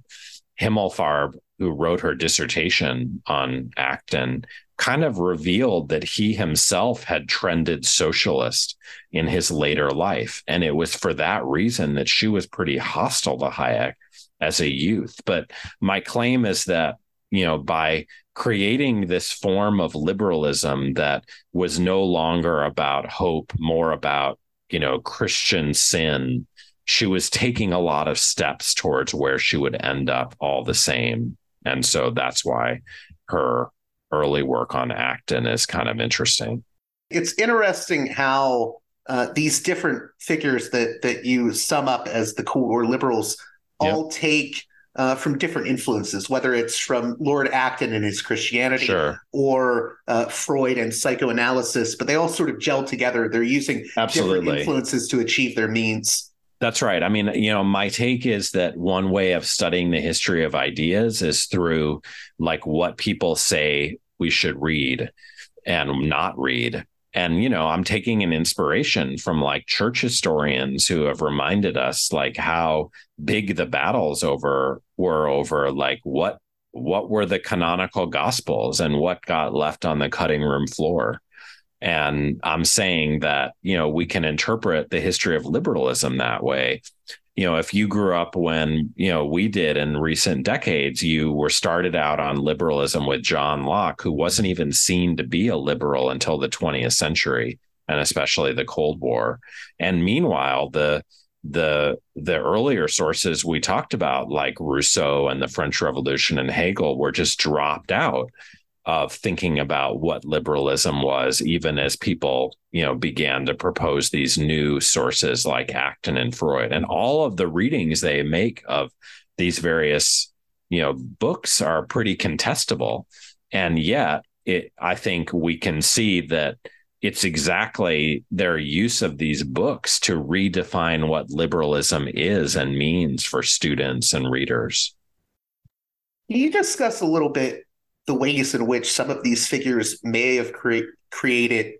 Himmelfarb, who wrote her dissertation on Acton, kind of revealed that he himself had trended socialist in his later life. And it was for that reason that she was pretty hostile to Hayek as a youth. But my claim is that, you know, by creating this form of liberalism that was no longer about hope, more about, you know, Christian sin she was taking a lot of steps towards where she would end up all the same. And so that's why her early work on Acton is kind of interesting. It's interesting how uh, these different figures that that you sum up as the War liberals all yep. take uh, from different influences, whether it's from Lord Acton and his Christianity sure. or uh, Freud and psychoanalysis, but they all sort of gel together. They're using Absolutely. different influences to achieve their means. That's right. I mean, you know, my take is that one way of studying the history of ideas is through like what people say we should read and not read and you know i'm taking an inspiration from like church historians who have reminded us like how big the battles over were over like what what were the canonical gospels and what got left on the cutting room floor and i'm saying that you know we can interpret the history of liberalism that way you know, if you grew up when, you know, we did in recent decades, you were started out on liberalism with John Locke, who wasn't even seen to be a liberal until the 20th century and especially the Cold War. And meanwhile, the the the earlier sources we talked about, like Rousseau and the French Revolution and Hegel, were just dropped out of thinking about what liberalism was, even as people, you know, began to propose these new sources like Acton and Freud. And all of the readings they make of these various, you know, books are pretty contestable. And yet it I think we can see that it's exactly their use of these books to redefine what liberalism is and means for students and readers. Can you discuss a little bit the ways in which some of these figures may have cre- created,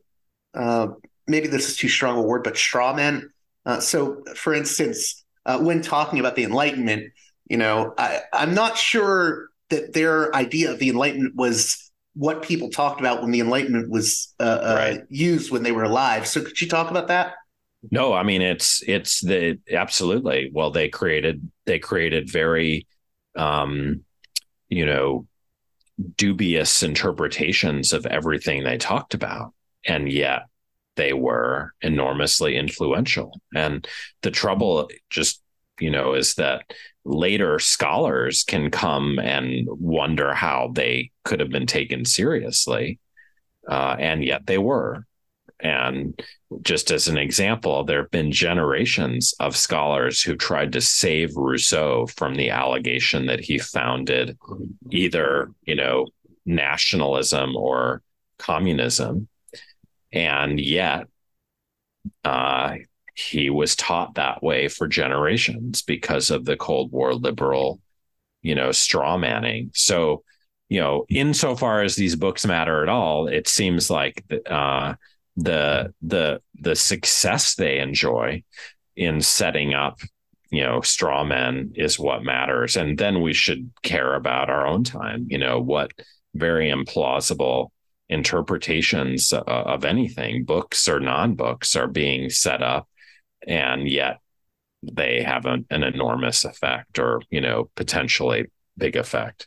uh, maybe this is too strong a word, but straw men. Uh, so, for instance, uh, when talking about the Enlightenment, you know, I, I'm not sure that their idea of the Enlightenment was what people talked about when the Enlightenment was uh, uh, right. used when they were alive. So, could you talk about that? No, I mean it's it's the absolutely. Well, they created they created very, um, you know, dubious interpretations of everything they talked about. And yet they were enormously influential. And the trouble just, you know, is that later scholars can come and wonder how they could have been taken seriously. Uh, and yet they were. And just as an example, there have been generations of scholars who tried to save Rousseau from the allegation that he founded either, you know, nationalism or communism. And yet, uh, he was taught that way for generations because of the Cold War liberal, you know, straw manning. So, you know, insofar as these books matter at all, it seems like uh, the the the success they enjoy in setting up you know straw men is what matters. And then we should care about our own time you know what very implausible interpretations uh, of anything books or non-books are being set up and yet they have an, an enormous effect or you know potentially big effect.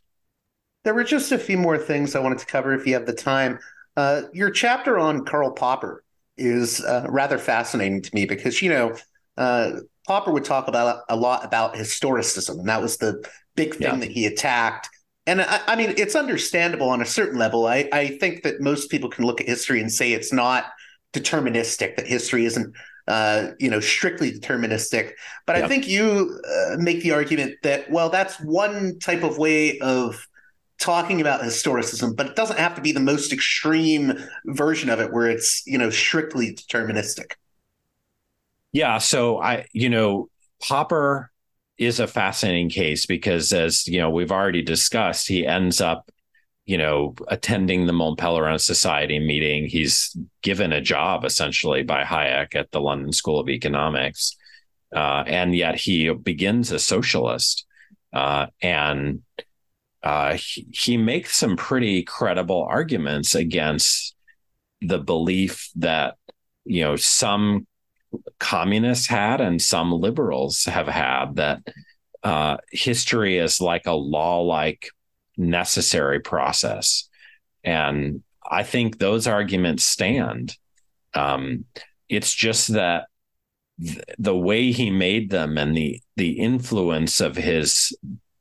There were just a few more things i wanted to cover if you have the time uh, your chapter on Karl Popper is uh, rather fascinating to me because you know uh, Popper would talk about a lot about historicism, and that was the big thing yeah. that he attacked. And I, I, mean, it's understandable on a certain level. I, I think that most people can look at history and say it's not deterministic; that history isn't uh, you know, strictly deterministic. But I think you uh, make the argument that, well, that's one type of way of talking about historicism, but it doesn't have to be the most extreme version of it where it's, you know, strictly deterministic. Yeah. So I, you know, Popper is a fascinating case because as, you know, we've already discussed, he ends up, you know, attending the Mont Pelerin Society meeting. He's given a job essentially by Hayek at the London School of Economics. Uh, and yet he begins a socialist. Uh, and uh, he, he makes some pretty credible arguments against the belief that you know some communists had and some liberals have had that uh, history is like a law-like necessary process, and I think those arguments stand. Um, it's just that th- the way he made them and the the influence of his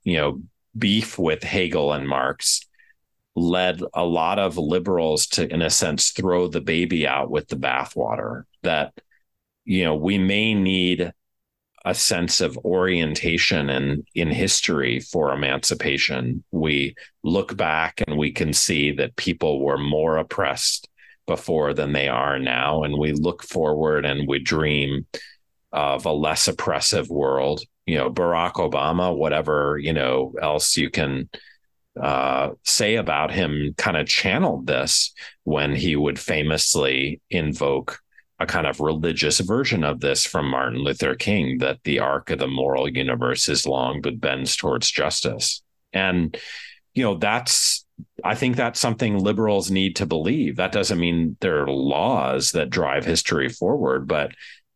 you know beef with Hegel and Marx led a lot of liberals to in a sense throw the baby out with the bathwater that you know we may need a sense of orientation and in, in history for emancipation. We look back and we can see that people were more oppressed before than they are now. And we look forward and we dream of a less oppressive world. You know, Barack Obama, whatever, you know, else you can uh, say about him, kind of channeled this when he would famously invoke a kind of religious version of this from Martin Luther King that the arc of the moral universe is long but bends towards justice. And, you know, that's, I think that's something liberals need to believe. That doesn't mean there are laws that drive history forward, but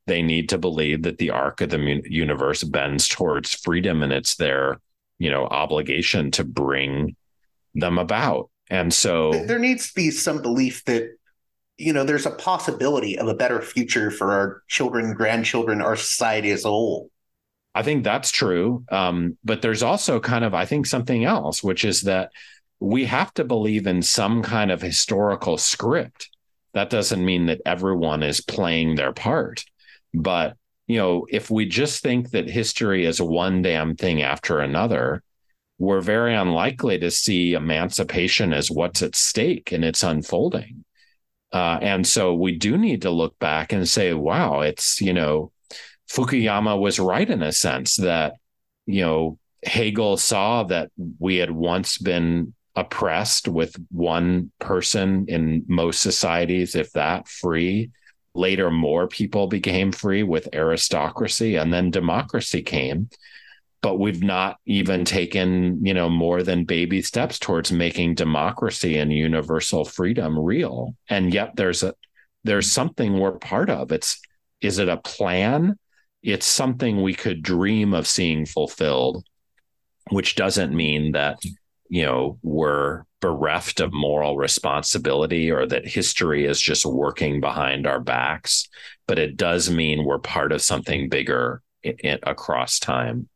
they need to believe that the arc of the universe bends towards freedom and it's their, you know, obligation to bring them about. And so there needs to be some belief that you know, there's a possibility of a better future for our children, grandchildren, our society as a whole. I think that's true. Um, but there's also kind of, I think, something else, which is that we have to believe in some kind of historical script. That doesn't mean that everyone is playing their part. But, you know, if we just think that history is one damn thing after another, we're very unlikely to see emancipation as what's at stake and its unfolding. Uh, and so we do need to look back and say, wow, it's, you know, Fukuyama was right in a sense that, you know, Hegel saw that we had once been oppressed with one person in most societies, if that, free. Later, more people became free with aristocracy, and then democracy came. But we've not even taken you know more than baby steps towards making democracy and universal freedom real. And yet there's a there's something we're part of. It's is it a plan? It's something we could dream of seeing fulfilled which doesn't mean that you know we're bereft of moral responsibility or that history is just working behind our backs but it does mean we're part of something bigger across time.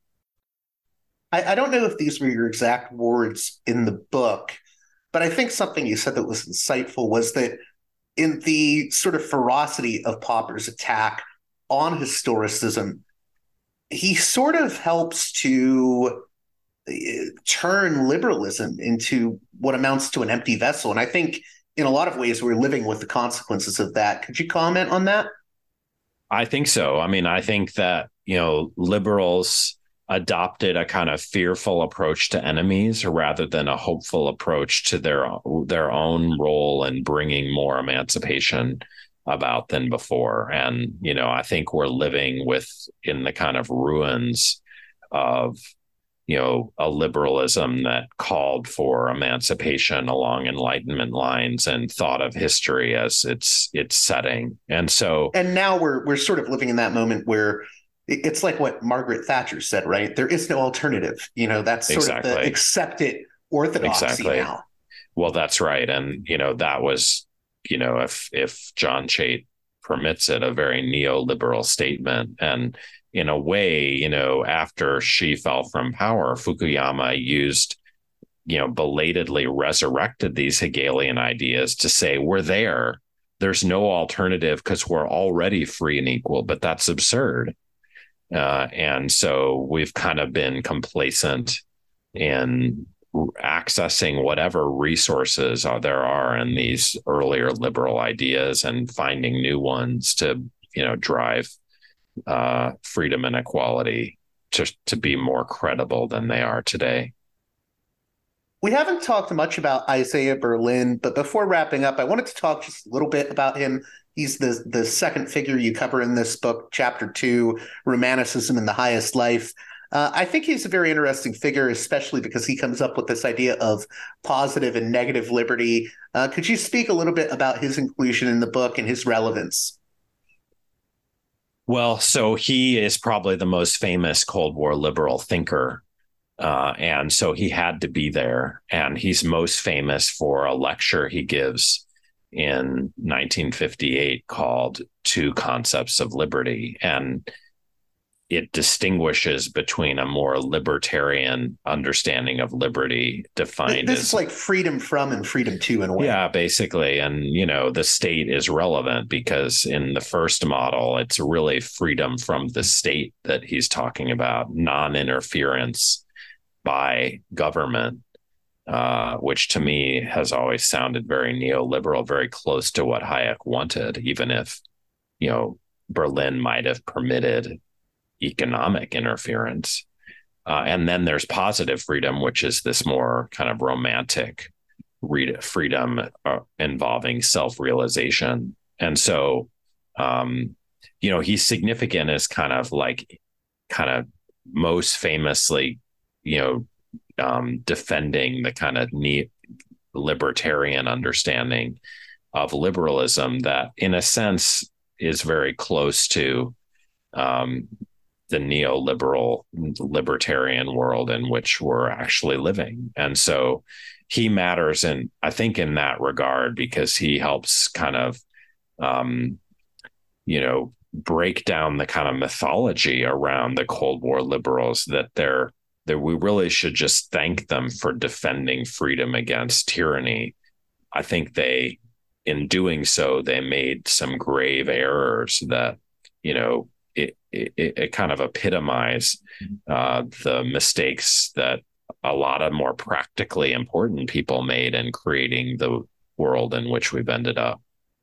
I, I don't know if these were your exact words in the book, but I think something you said that was insightful was that in the sort of ferocity of Popper's attack on historicism, he sort of helps to turn liberalism into what amounts to an empty vessel. And I think in a lot of ways we're living with the consequences of that. Could you comment on that? I think so. I mean, I think that, you know, liberals adopted a kind of fearful approach to enemies rather than a hopeful approach to their their own role in bringing more emancipation about than before and you know i think we're living with in the kind of ruins of you know a liberalism that called for emancipation along enlightenment lines and thought of history as its its setting and so and now we're we're sort of living in that moment where it's like what Margaret Thatcher said, right? There is no alternative. You know, that's sort exactly. of the accepted orthodoxy exactly. now. Well, that's right. And, you know, that was, you know, if if John Chait permits it, a very neoliberal statement. And in a way, you know, after she fell from power, Fukuyama used, you know, belatedly resurrected these Hegelian ideas to say, we're there. There's no alternative because we're already free and equal, but that's absurd uh, and so we've kind of been complacent in accessing whatever resources are, there are in these earlier liberal ideas and finding new ones to, you know, drive uh, freedom and equality to, to be more credible than they are today. We haven't talked much about Isaiah Berlin, but before wrapping up, I wanted to talk just a little bit about him He's the the second figure you cover in this book, chapter two, Romanticism in the Highest Life. Uh, I think he's a very interesting figure, especially because he comes up with this idea of positive and negative liberty. Uh, could you speak a little bit about his inclusion in the book and his relevance? Well, so he is probably the most famous Cold War liberal thinker. Uh, and so he had to be there. And he's most famous for a lecture he gives in 1958 called Two Concepts of Liberty. And it distinguishes between a more libertarian understanding of liberty defined this as is like freedom from and freedom to in a way. yeah basically and you know the state is relevant because in the first model it's really freedom from the state that he's talking about non-interference by government uh, which to me has always sounded very neoliberal very close to what hayek wanted even if you know berlin might have permitted economic interference. Uh, and then there's positive freedom, which is this more kind of romantic freedom uh, involving self realization. And so, um, you know, he's significant as kind of like, kind of most famously, you know, um, defending the kind of neat libertarian understanding of liberalism that, in a sense, is very close to um, the neoliberal libertarian world in which we're actually living. And so he matters and I think in that regard because he helps kind of um, you know break down the kind of mythology around the Cold War liberals that they're that we really should just thank them for defending freedom against tyranny. I think they in doing so they made some grave errors that you know it, it, it kind of epitomize uh, the mistakes that a lot of more practically important people made in creating the world in which we've ended up.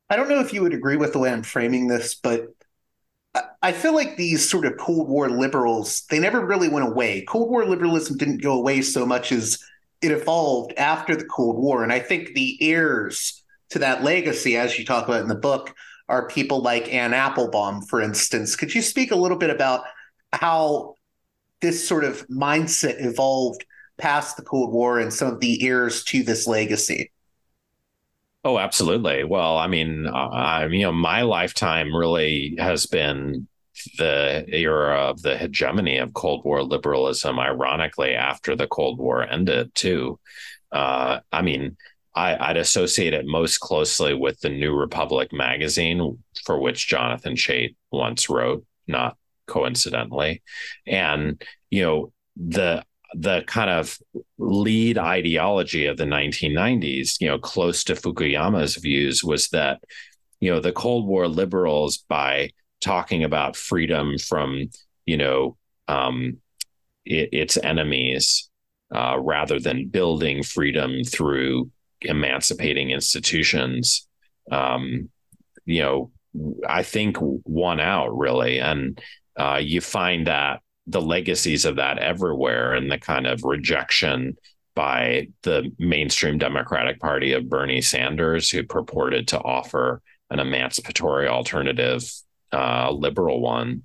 I don't know if you would agree with the way I'm framing this, but I feel like these sort of Cold War liberals, they never really went away. Cold War liberalism didn't go away so much as it evolved after the Cold War. And I think the heirs to that legacy, as you talk about in the book, are people like Anne Applebaum, for instance. Could you speak a little bit about how this sort of mindset evolved past the Cold War and some of the heirs to this legacy? Oh, absolutely. Well, I mean, I, you know, my lifetime really has been the era of the hegemony of Cold War liberalism. Ironically, after the Cold War ended, too. Uh, I mean, I, would associate it most closely with the New Republic magazine, for which Jonathan Chait once wrote, not coincidentally. And, you know, the the kind of lead ideology of the 1990s, you know, close to Fukuyama's views was that, you know, the Cold War liberals, by talking about freedom from, you know, um, it, its enemies, uh, rather than building freedom through emancipating institutions, um, you know, I think won out really. And uh, you find that the legacies of that everywhere and the kind of rejection by the mainstream Democratic Party of Bernie Sanders, who purported to offer an emancipatory alternative, uh, liberal one,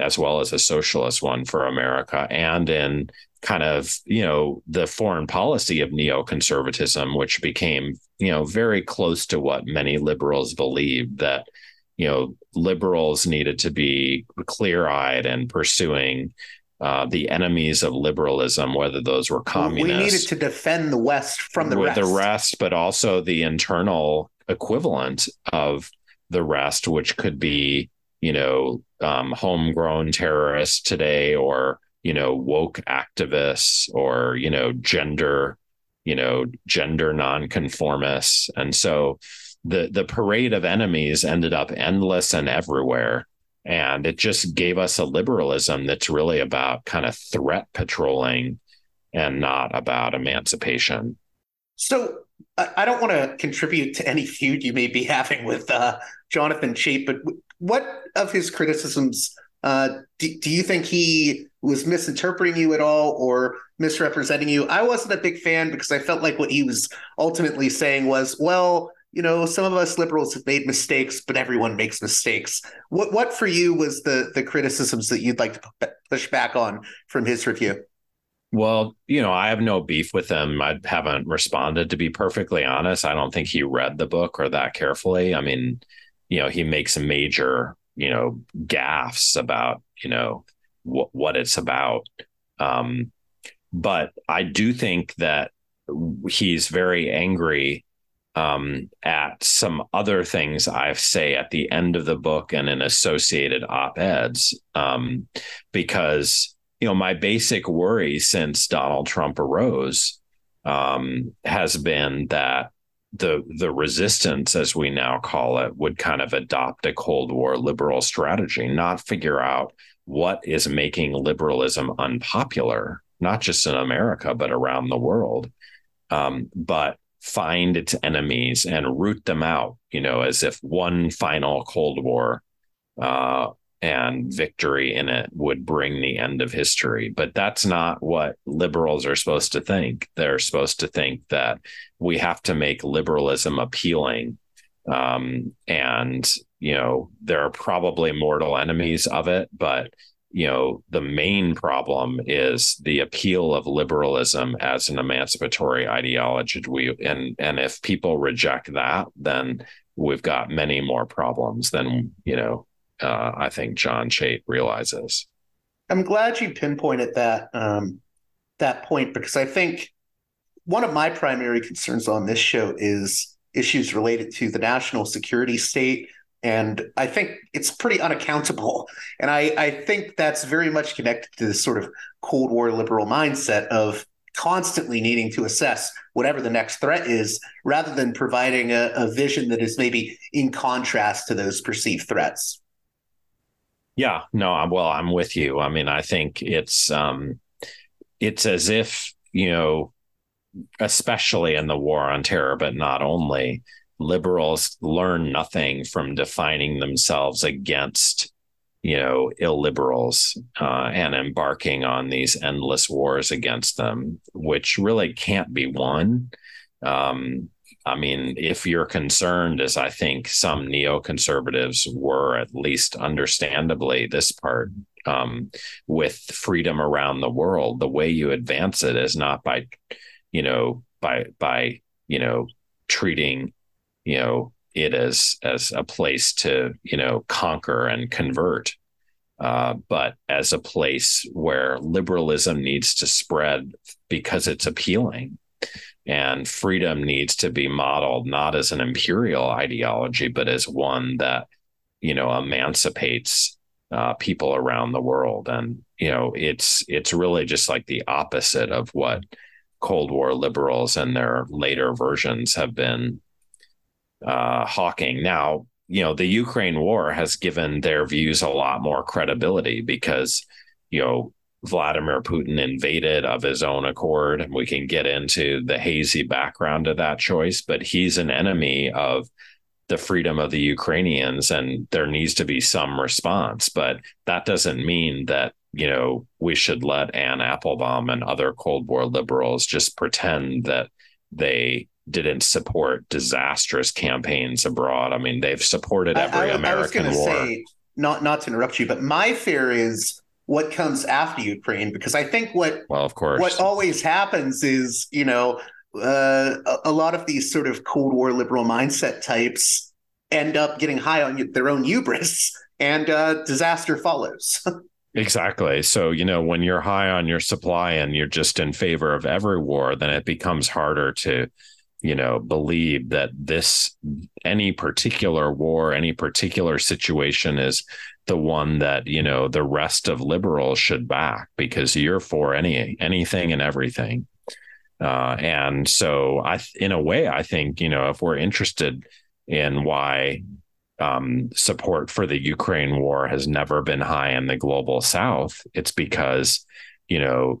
as well as a socialist one for America, and in kind of you know the foreign policy of neoconservatism which became you know very close to what many liberals believed that you know liberals needed to be clear-eyed and pursuing uh, the enemies of liberalism, whether those were communists. We needed to defend the West from the rest. The rest, but also the internal equivalent of the rest, which could be, you know, um, homegrown terrorists today or you know woke activists or you know gender you know gender nonconformists. And so the the parade of enemies ended up endless and everywhere. And it just gave us a liberalism that's really about kind of threat patrolling and not about emancipation. So i don't want to contribute to any feud you may be having with uh, jonathan chait but what of his criticisms uh, do, do you think he was misinterpreting you at all or misrepresenting you? I wasn't a big fan because I felt like what he was ultimately saying was, well, you know, some of us liberals have made mistakes, but everyone makes mistakes. What what for you was the the criticisms that you'd like to push back on from his review? Well, you know, I have no beef with him. I haven't responded to be perfectly honest. I don't think he read the book or that carefully. I mean, you know, he makes major you know gaffes about you know wh- what it's about. Um, but i do think that he's very angry um, at some other things I say at the end of the book and in associated op eds, um, because you know my basic worry since Donald Trump arose um, has been that the the resistance, as we now call it, would kind of adopt a Cold War liberal strategy, not figure out what is making liberalism unpopular, not just in America but around the world, um, but find its enemies and root them out. You know, as if one final Cold War uh, and victory in it would bring the end of history. But that's not what liberals are supposed to think. They're supposed to think that we have to make liberalism appealing. Um, and, you know, there are probably mortal enemies of it, but you know the main problem is the appeal of liberalism as an emancipatory ideology we and and if people reject that then we've got many more problems than you know uh, I think John Chait realizes. I'm glad you pinpointed that um, that point because I think one of my primary concerns on this show is issues related to the national security state. And I think it's pretty unaccountable. And I, I think that's very much connected to this sort of Cold War liberal mindset of constantly needing to assess whatever the next threat is rather than providing a, a vision that is maybe in contrast to those perceived threats. Yeah, no, I'm well, I'm with you. I mean, I think it's um it's as if, you know, especially in the war on terror, but not only, liberals learn nothing from defining themselves against, you know, illiberals uh, and embarking on these endless wars against them, which really can't be won. Um, I mean, if you're concerned, as I think some neoconservatives were, at least understandably, this part um, with freedom around the world, the way you advance it is not by, you know, by by you know treating, you know, it as as a place to you know conquer and convert, uh, but as a place where liberalism needs to spread because it's appealing and freedom needs to be modeled not as an imperial ideology, but as one that, you know, emancipates uh, people around the world. And, you know, it's it's really just like the opposite of what Cold War liberals and their later versions have been uh, hawking. Now, you know, the Ukraine war has given their views a lot more credibility because, you know, Vladimir Putin invaded of his own accord. And we can get into the hazy background of that choice, but he's an enemy of the freedom of the Ukrainians, and there needs to be some response. But that doesn't mean that, you know, we should let Anne Applebaum and other Cold War liberals just pretend that they didn't support disastrous campaigns abroad. I mean, they've supported every I, I, American I war. Say, not not to interrupt you, but my fear is what comes after Ukraine because I think what well of course what always happens is you know uh, a, a, lot of these sort of Cold War liberal mindset types end up getting high on their own hubris and uh, disaster follows. exactly. So you know when you're high on your supply and you're just in favor of every war, then it becomes harder to you know believe that this any particular war any particular situation is the one that you know the rest of liberals should back because you're for any anything and everything. Uh, and so i in a way i think you know if we're interested in why um, support for the ukraine war has never been high in the global south it's because you know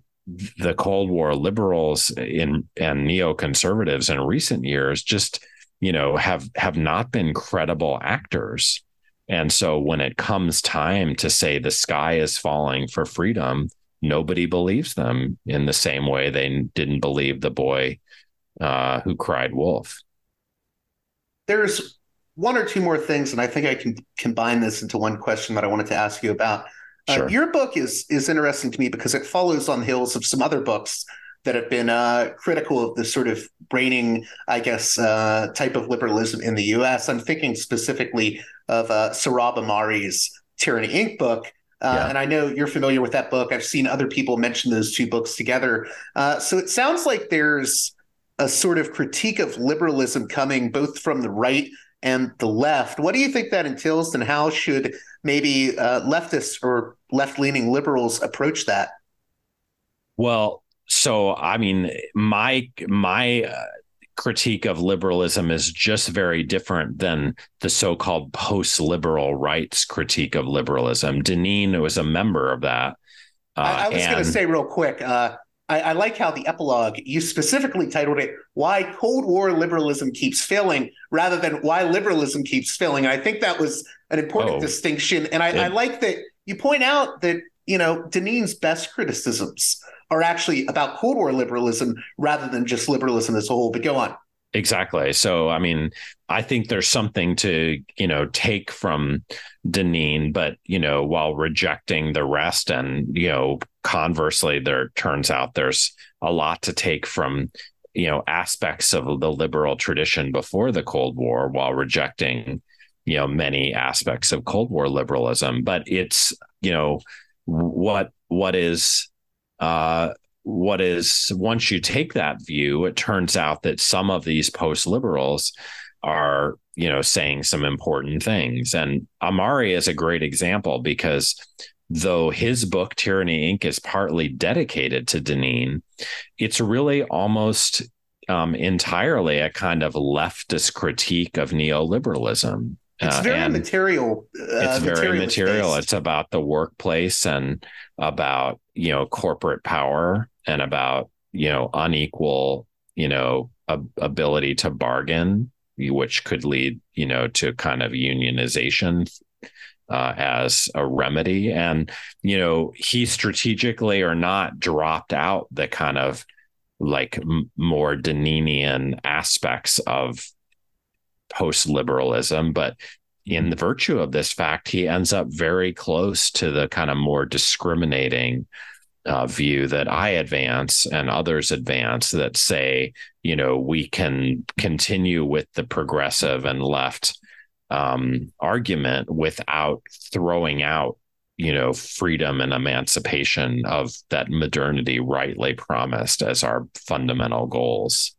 the cold war liberals in and neoconservatives in recent years just you know have have not been credible actors and so when it comes time to say the sky is falling for freedom, nobody believes them in the same way they didn't believe the boy uh, who cried wolf. There's one or two more things, and I think I can combine this into one question that I wanted to ask you about. Uh, sure. Uh, your book is is interesting to me because it follows on the heels of some other books that have been uh, critical of the sort of reigning, I guess, uh, type of liberalism in the U.S. I'm thinking specifically of uh, Sohrab Ahmari's Tyranny Inc. book. Uh, yeah. And I know you're familiar with that book. I've seen other people mention those two books together. Uh, so it sounds like there's a sort of critique of liberalism coming both from the right and the left. What do you think that entails, and how should maybe uh, leftists or left leaning liberals approach that? Well, so I mean, my my uh, critique of liberalism is just very different than the so-called post-liberal rights critique of liberalism. Deneen was a member of that. Uh, I, I, was going to say real quick. Uh, I, I, like how the epilogue you specifically titled it "Why Cold War Liberalism Keeps Failing" rather than "Why Liberalism Keeps Failing." I think that was an important oh, distinction, and I, it, I like that you point out that you know Deneen's best criticisms are actually about Cold War liberalism rather than just liberalism as a whole. But go on. Exactly. So, I mean, I think there's something to, you know, take from Deneen, but, you know, while rejecting the rest. And, you know, conversely, there turns out there's a lot to take from, you know, aspects of the liberal tradition before the Cold War while rejecting, you know, many aspects of Cold War liberalism. But it's, you know, what, what is, uh, what is once you take that view, it turns out that some of these post liberals are, you know, saying some important things. And Ahmari is a great example because though his book Tyranny Inc. is partly dedicated to Deneen, it's really almost um, entirely a kind of leftist critique of neoliberalism. It's uh, very uh, material. Uh, it's very material. It's about the workplace and about you know corporate power and about you know unequal you know ability to bargain which could lead you know to kind of unionization uh, as a remedy and you know he strategically or not dropped out the kind of like m- more Deneenian aspects of post liberalism but in the virtue of this fact he ends up very close to the kind of more discriminating uh, view that I advance and others advance that say, you know, we can continue with the progressive and left um, argument without throwing out, you know, freedom and emancipation of that modernity rightly promised as our fundamental goals.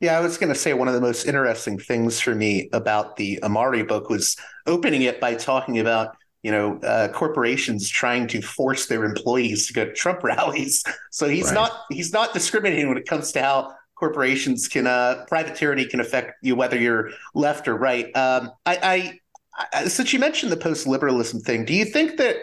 Yeah, I was going to say one of the most interesting things for me about the Ahmari book was opening it by talking about you know, uh, corporations trying to force their employees to go to Trump rallies. So he's right. not he's not discriminating when it comes to how corporations can uh, private tyranny can affect you whether you're left or right. Um, I, I, I, since you mentioned the post liberalism thing, do you think that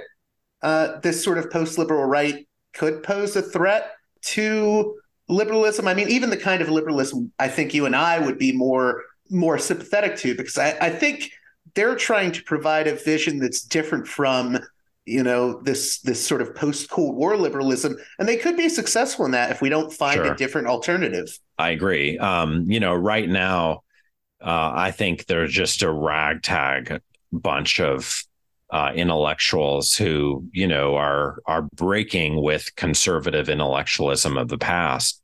uh, this sort of post liberal right could pose a threat to liberalism? I mean, even the kind of liberalism I think you and I would be more more sympathetic to, because I, I think they're trying to provide a vision that's different from you know this this sort of post cold war liberalism and they could be successful in that if we don't find sure. a different alternative i agree um you know right now uh i think there's just a ragtag bunch of uh, intellectuals who you know are are breaking with conservative intellectualism of the past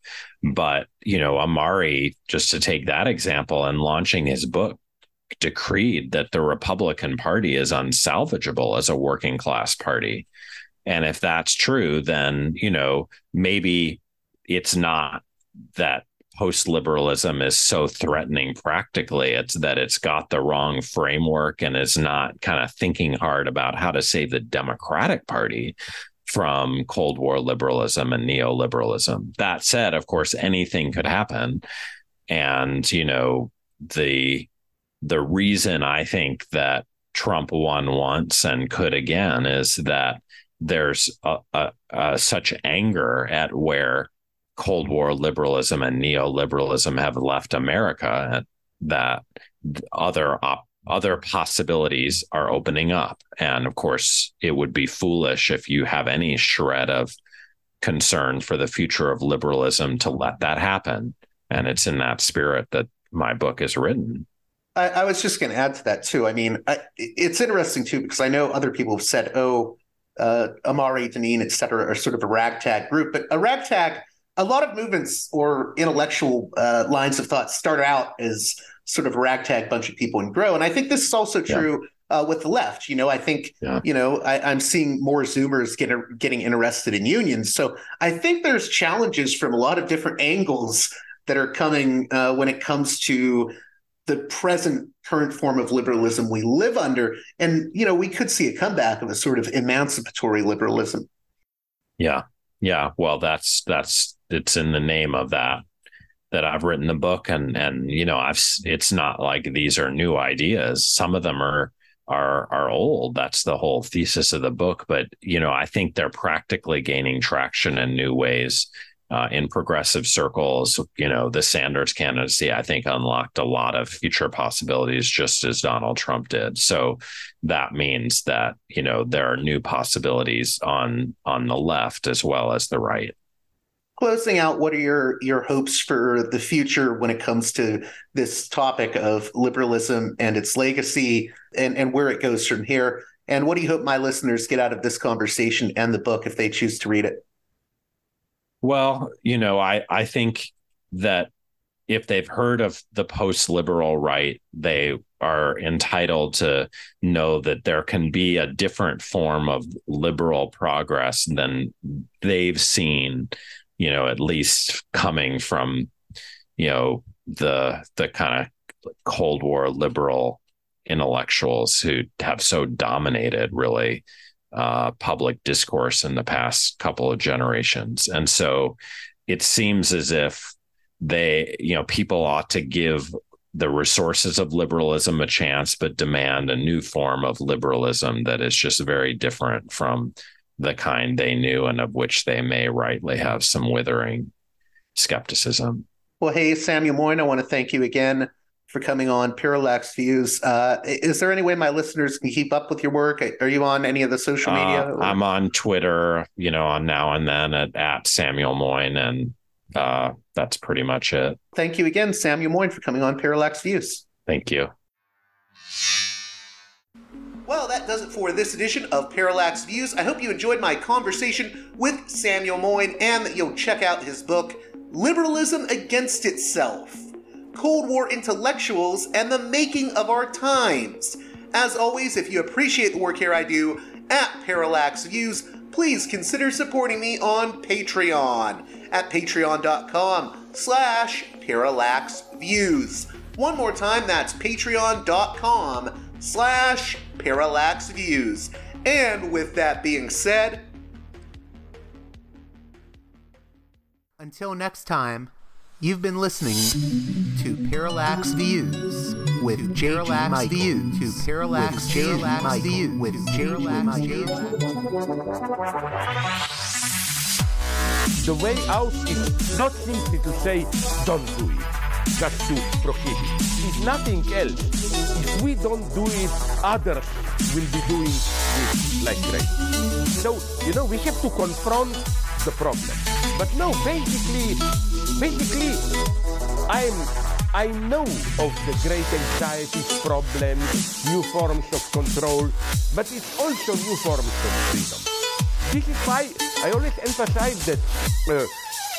but you know Ahmari just to take that example and launching his book decreed that the Republican Party is unsalvageable as a working class party. And if that's true, then, you know, maybe it's not that post liberalism is so threatening practically. It's that it's got the wrong framework and is not kind of thinking hard about how to save the Democratic Party from Cold War liberalism and neoliberalism. That said, of course, anything could happen. And, you know, the the reason I think that Trump won once and could again is that there's a, a, a, such anger at where Cold War liberalism and neoliberalism have left America that other op- other possibilities are opening up. And of course, it would be foolish if you have any shred of concern for the future of liberalism to let that happen. And it's in that spirit that my book is written. I, I was just going to add to that too. I mean, I, it's interesting too because I know other people have said, "Oh, uh, Ahmari, Deneen, et cetera, are sort of a ragtag group," but a ragtag. A lot of movements or intellectual uh, lines of thought start out as sort of a ragtag bunch of people and grow, and I think this is also true. Yeah. Uh, with the left. You know, I think yeah. you know I, am seeing more Zoomers get, getting interested in unions. So I think there's challenges from a lot of different angles that are coming uh, when it comes to the present current form of liberalism we live under. And, you know, we could see a comeback of a sort of emancipatory liberalism. Yeah. Yeah. Well, that's, that's, it's in the name of that that I've written the book and and you know I've it's not like these are new ideas some of them are are are old that's the whole thesis of the book but you know I think they're practically gaining traction in new ways uh, in progressive circles. You know, the Sanders candidacy, I think, unlocked a lot of future possibilities, just as Donald Trump did. So that means that you know there are new possibilities on on the left as well as the right. Closing out, what are your your hopes for the future when it comes to this topic of liberalism and its legacy and, and where it goes from here? And what do you hope my listeners get out of this conversation and the book if they choose to read it? Well, you know, I I think that if they've heard of the post liberal right, they are entitled to know that there can be a different form of liberal progress than they've seen, you know, at least coming from, you know, the the kind of Cold War liberal intellectuals who have so dominated really uh, public discourse in the past couple of generations. And so it seems as if they, you know, people ought to give the resources of liberalism a chance, but demand a new form of liberalism that is just very different from the kind they knew and of which they may rightly have some withering skepticism. Well, hey, Samuel Moyn, I want to thank you again for coming on Parallax Views. Uh, is there any way my listeners can keep up with your work? Are you on any of the social uh, media? Uh, I'm on Twitter, you know, on now and then at, at Samuel Moyn, and uh, that's pretty much it. Thank you again, Samuel Moyn, for coming on Parallax Views. Thank you. Well, that does it for this edition of Parallax Views. I hope you enjoyed my conversation with Samuel Moyn and that you'll check out his book, Liberalism Against Itself Cold War intellectuals, and the making of our times. As always, if you appreciate the work here I do at Parallax Views, please consider supporting me on Patreon at patreon.com slash parallaxviews. One more time, that's patreon.com slash parallax views. And with that being said, until next time, You've been listening to Parallax Views with Parallax Views. To Parallax Views. With Parallax Views. The way out is not simply to say don't do it, just to prohibit. It's nothing else. If we don't do it, others will be doing it like crazy. So, you know, we have to confront the problem. But no, basically, basically, I'm I know of the great anxieties, problems, new forms of control, but it's also new forms of freedom. This is why I always emphasize that uh,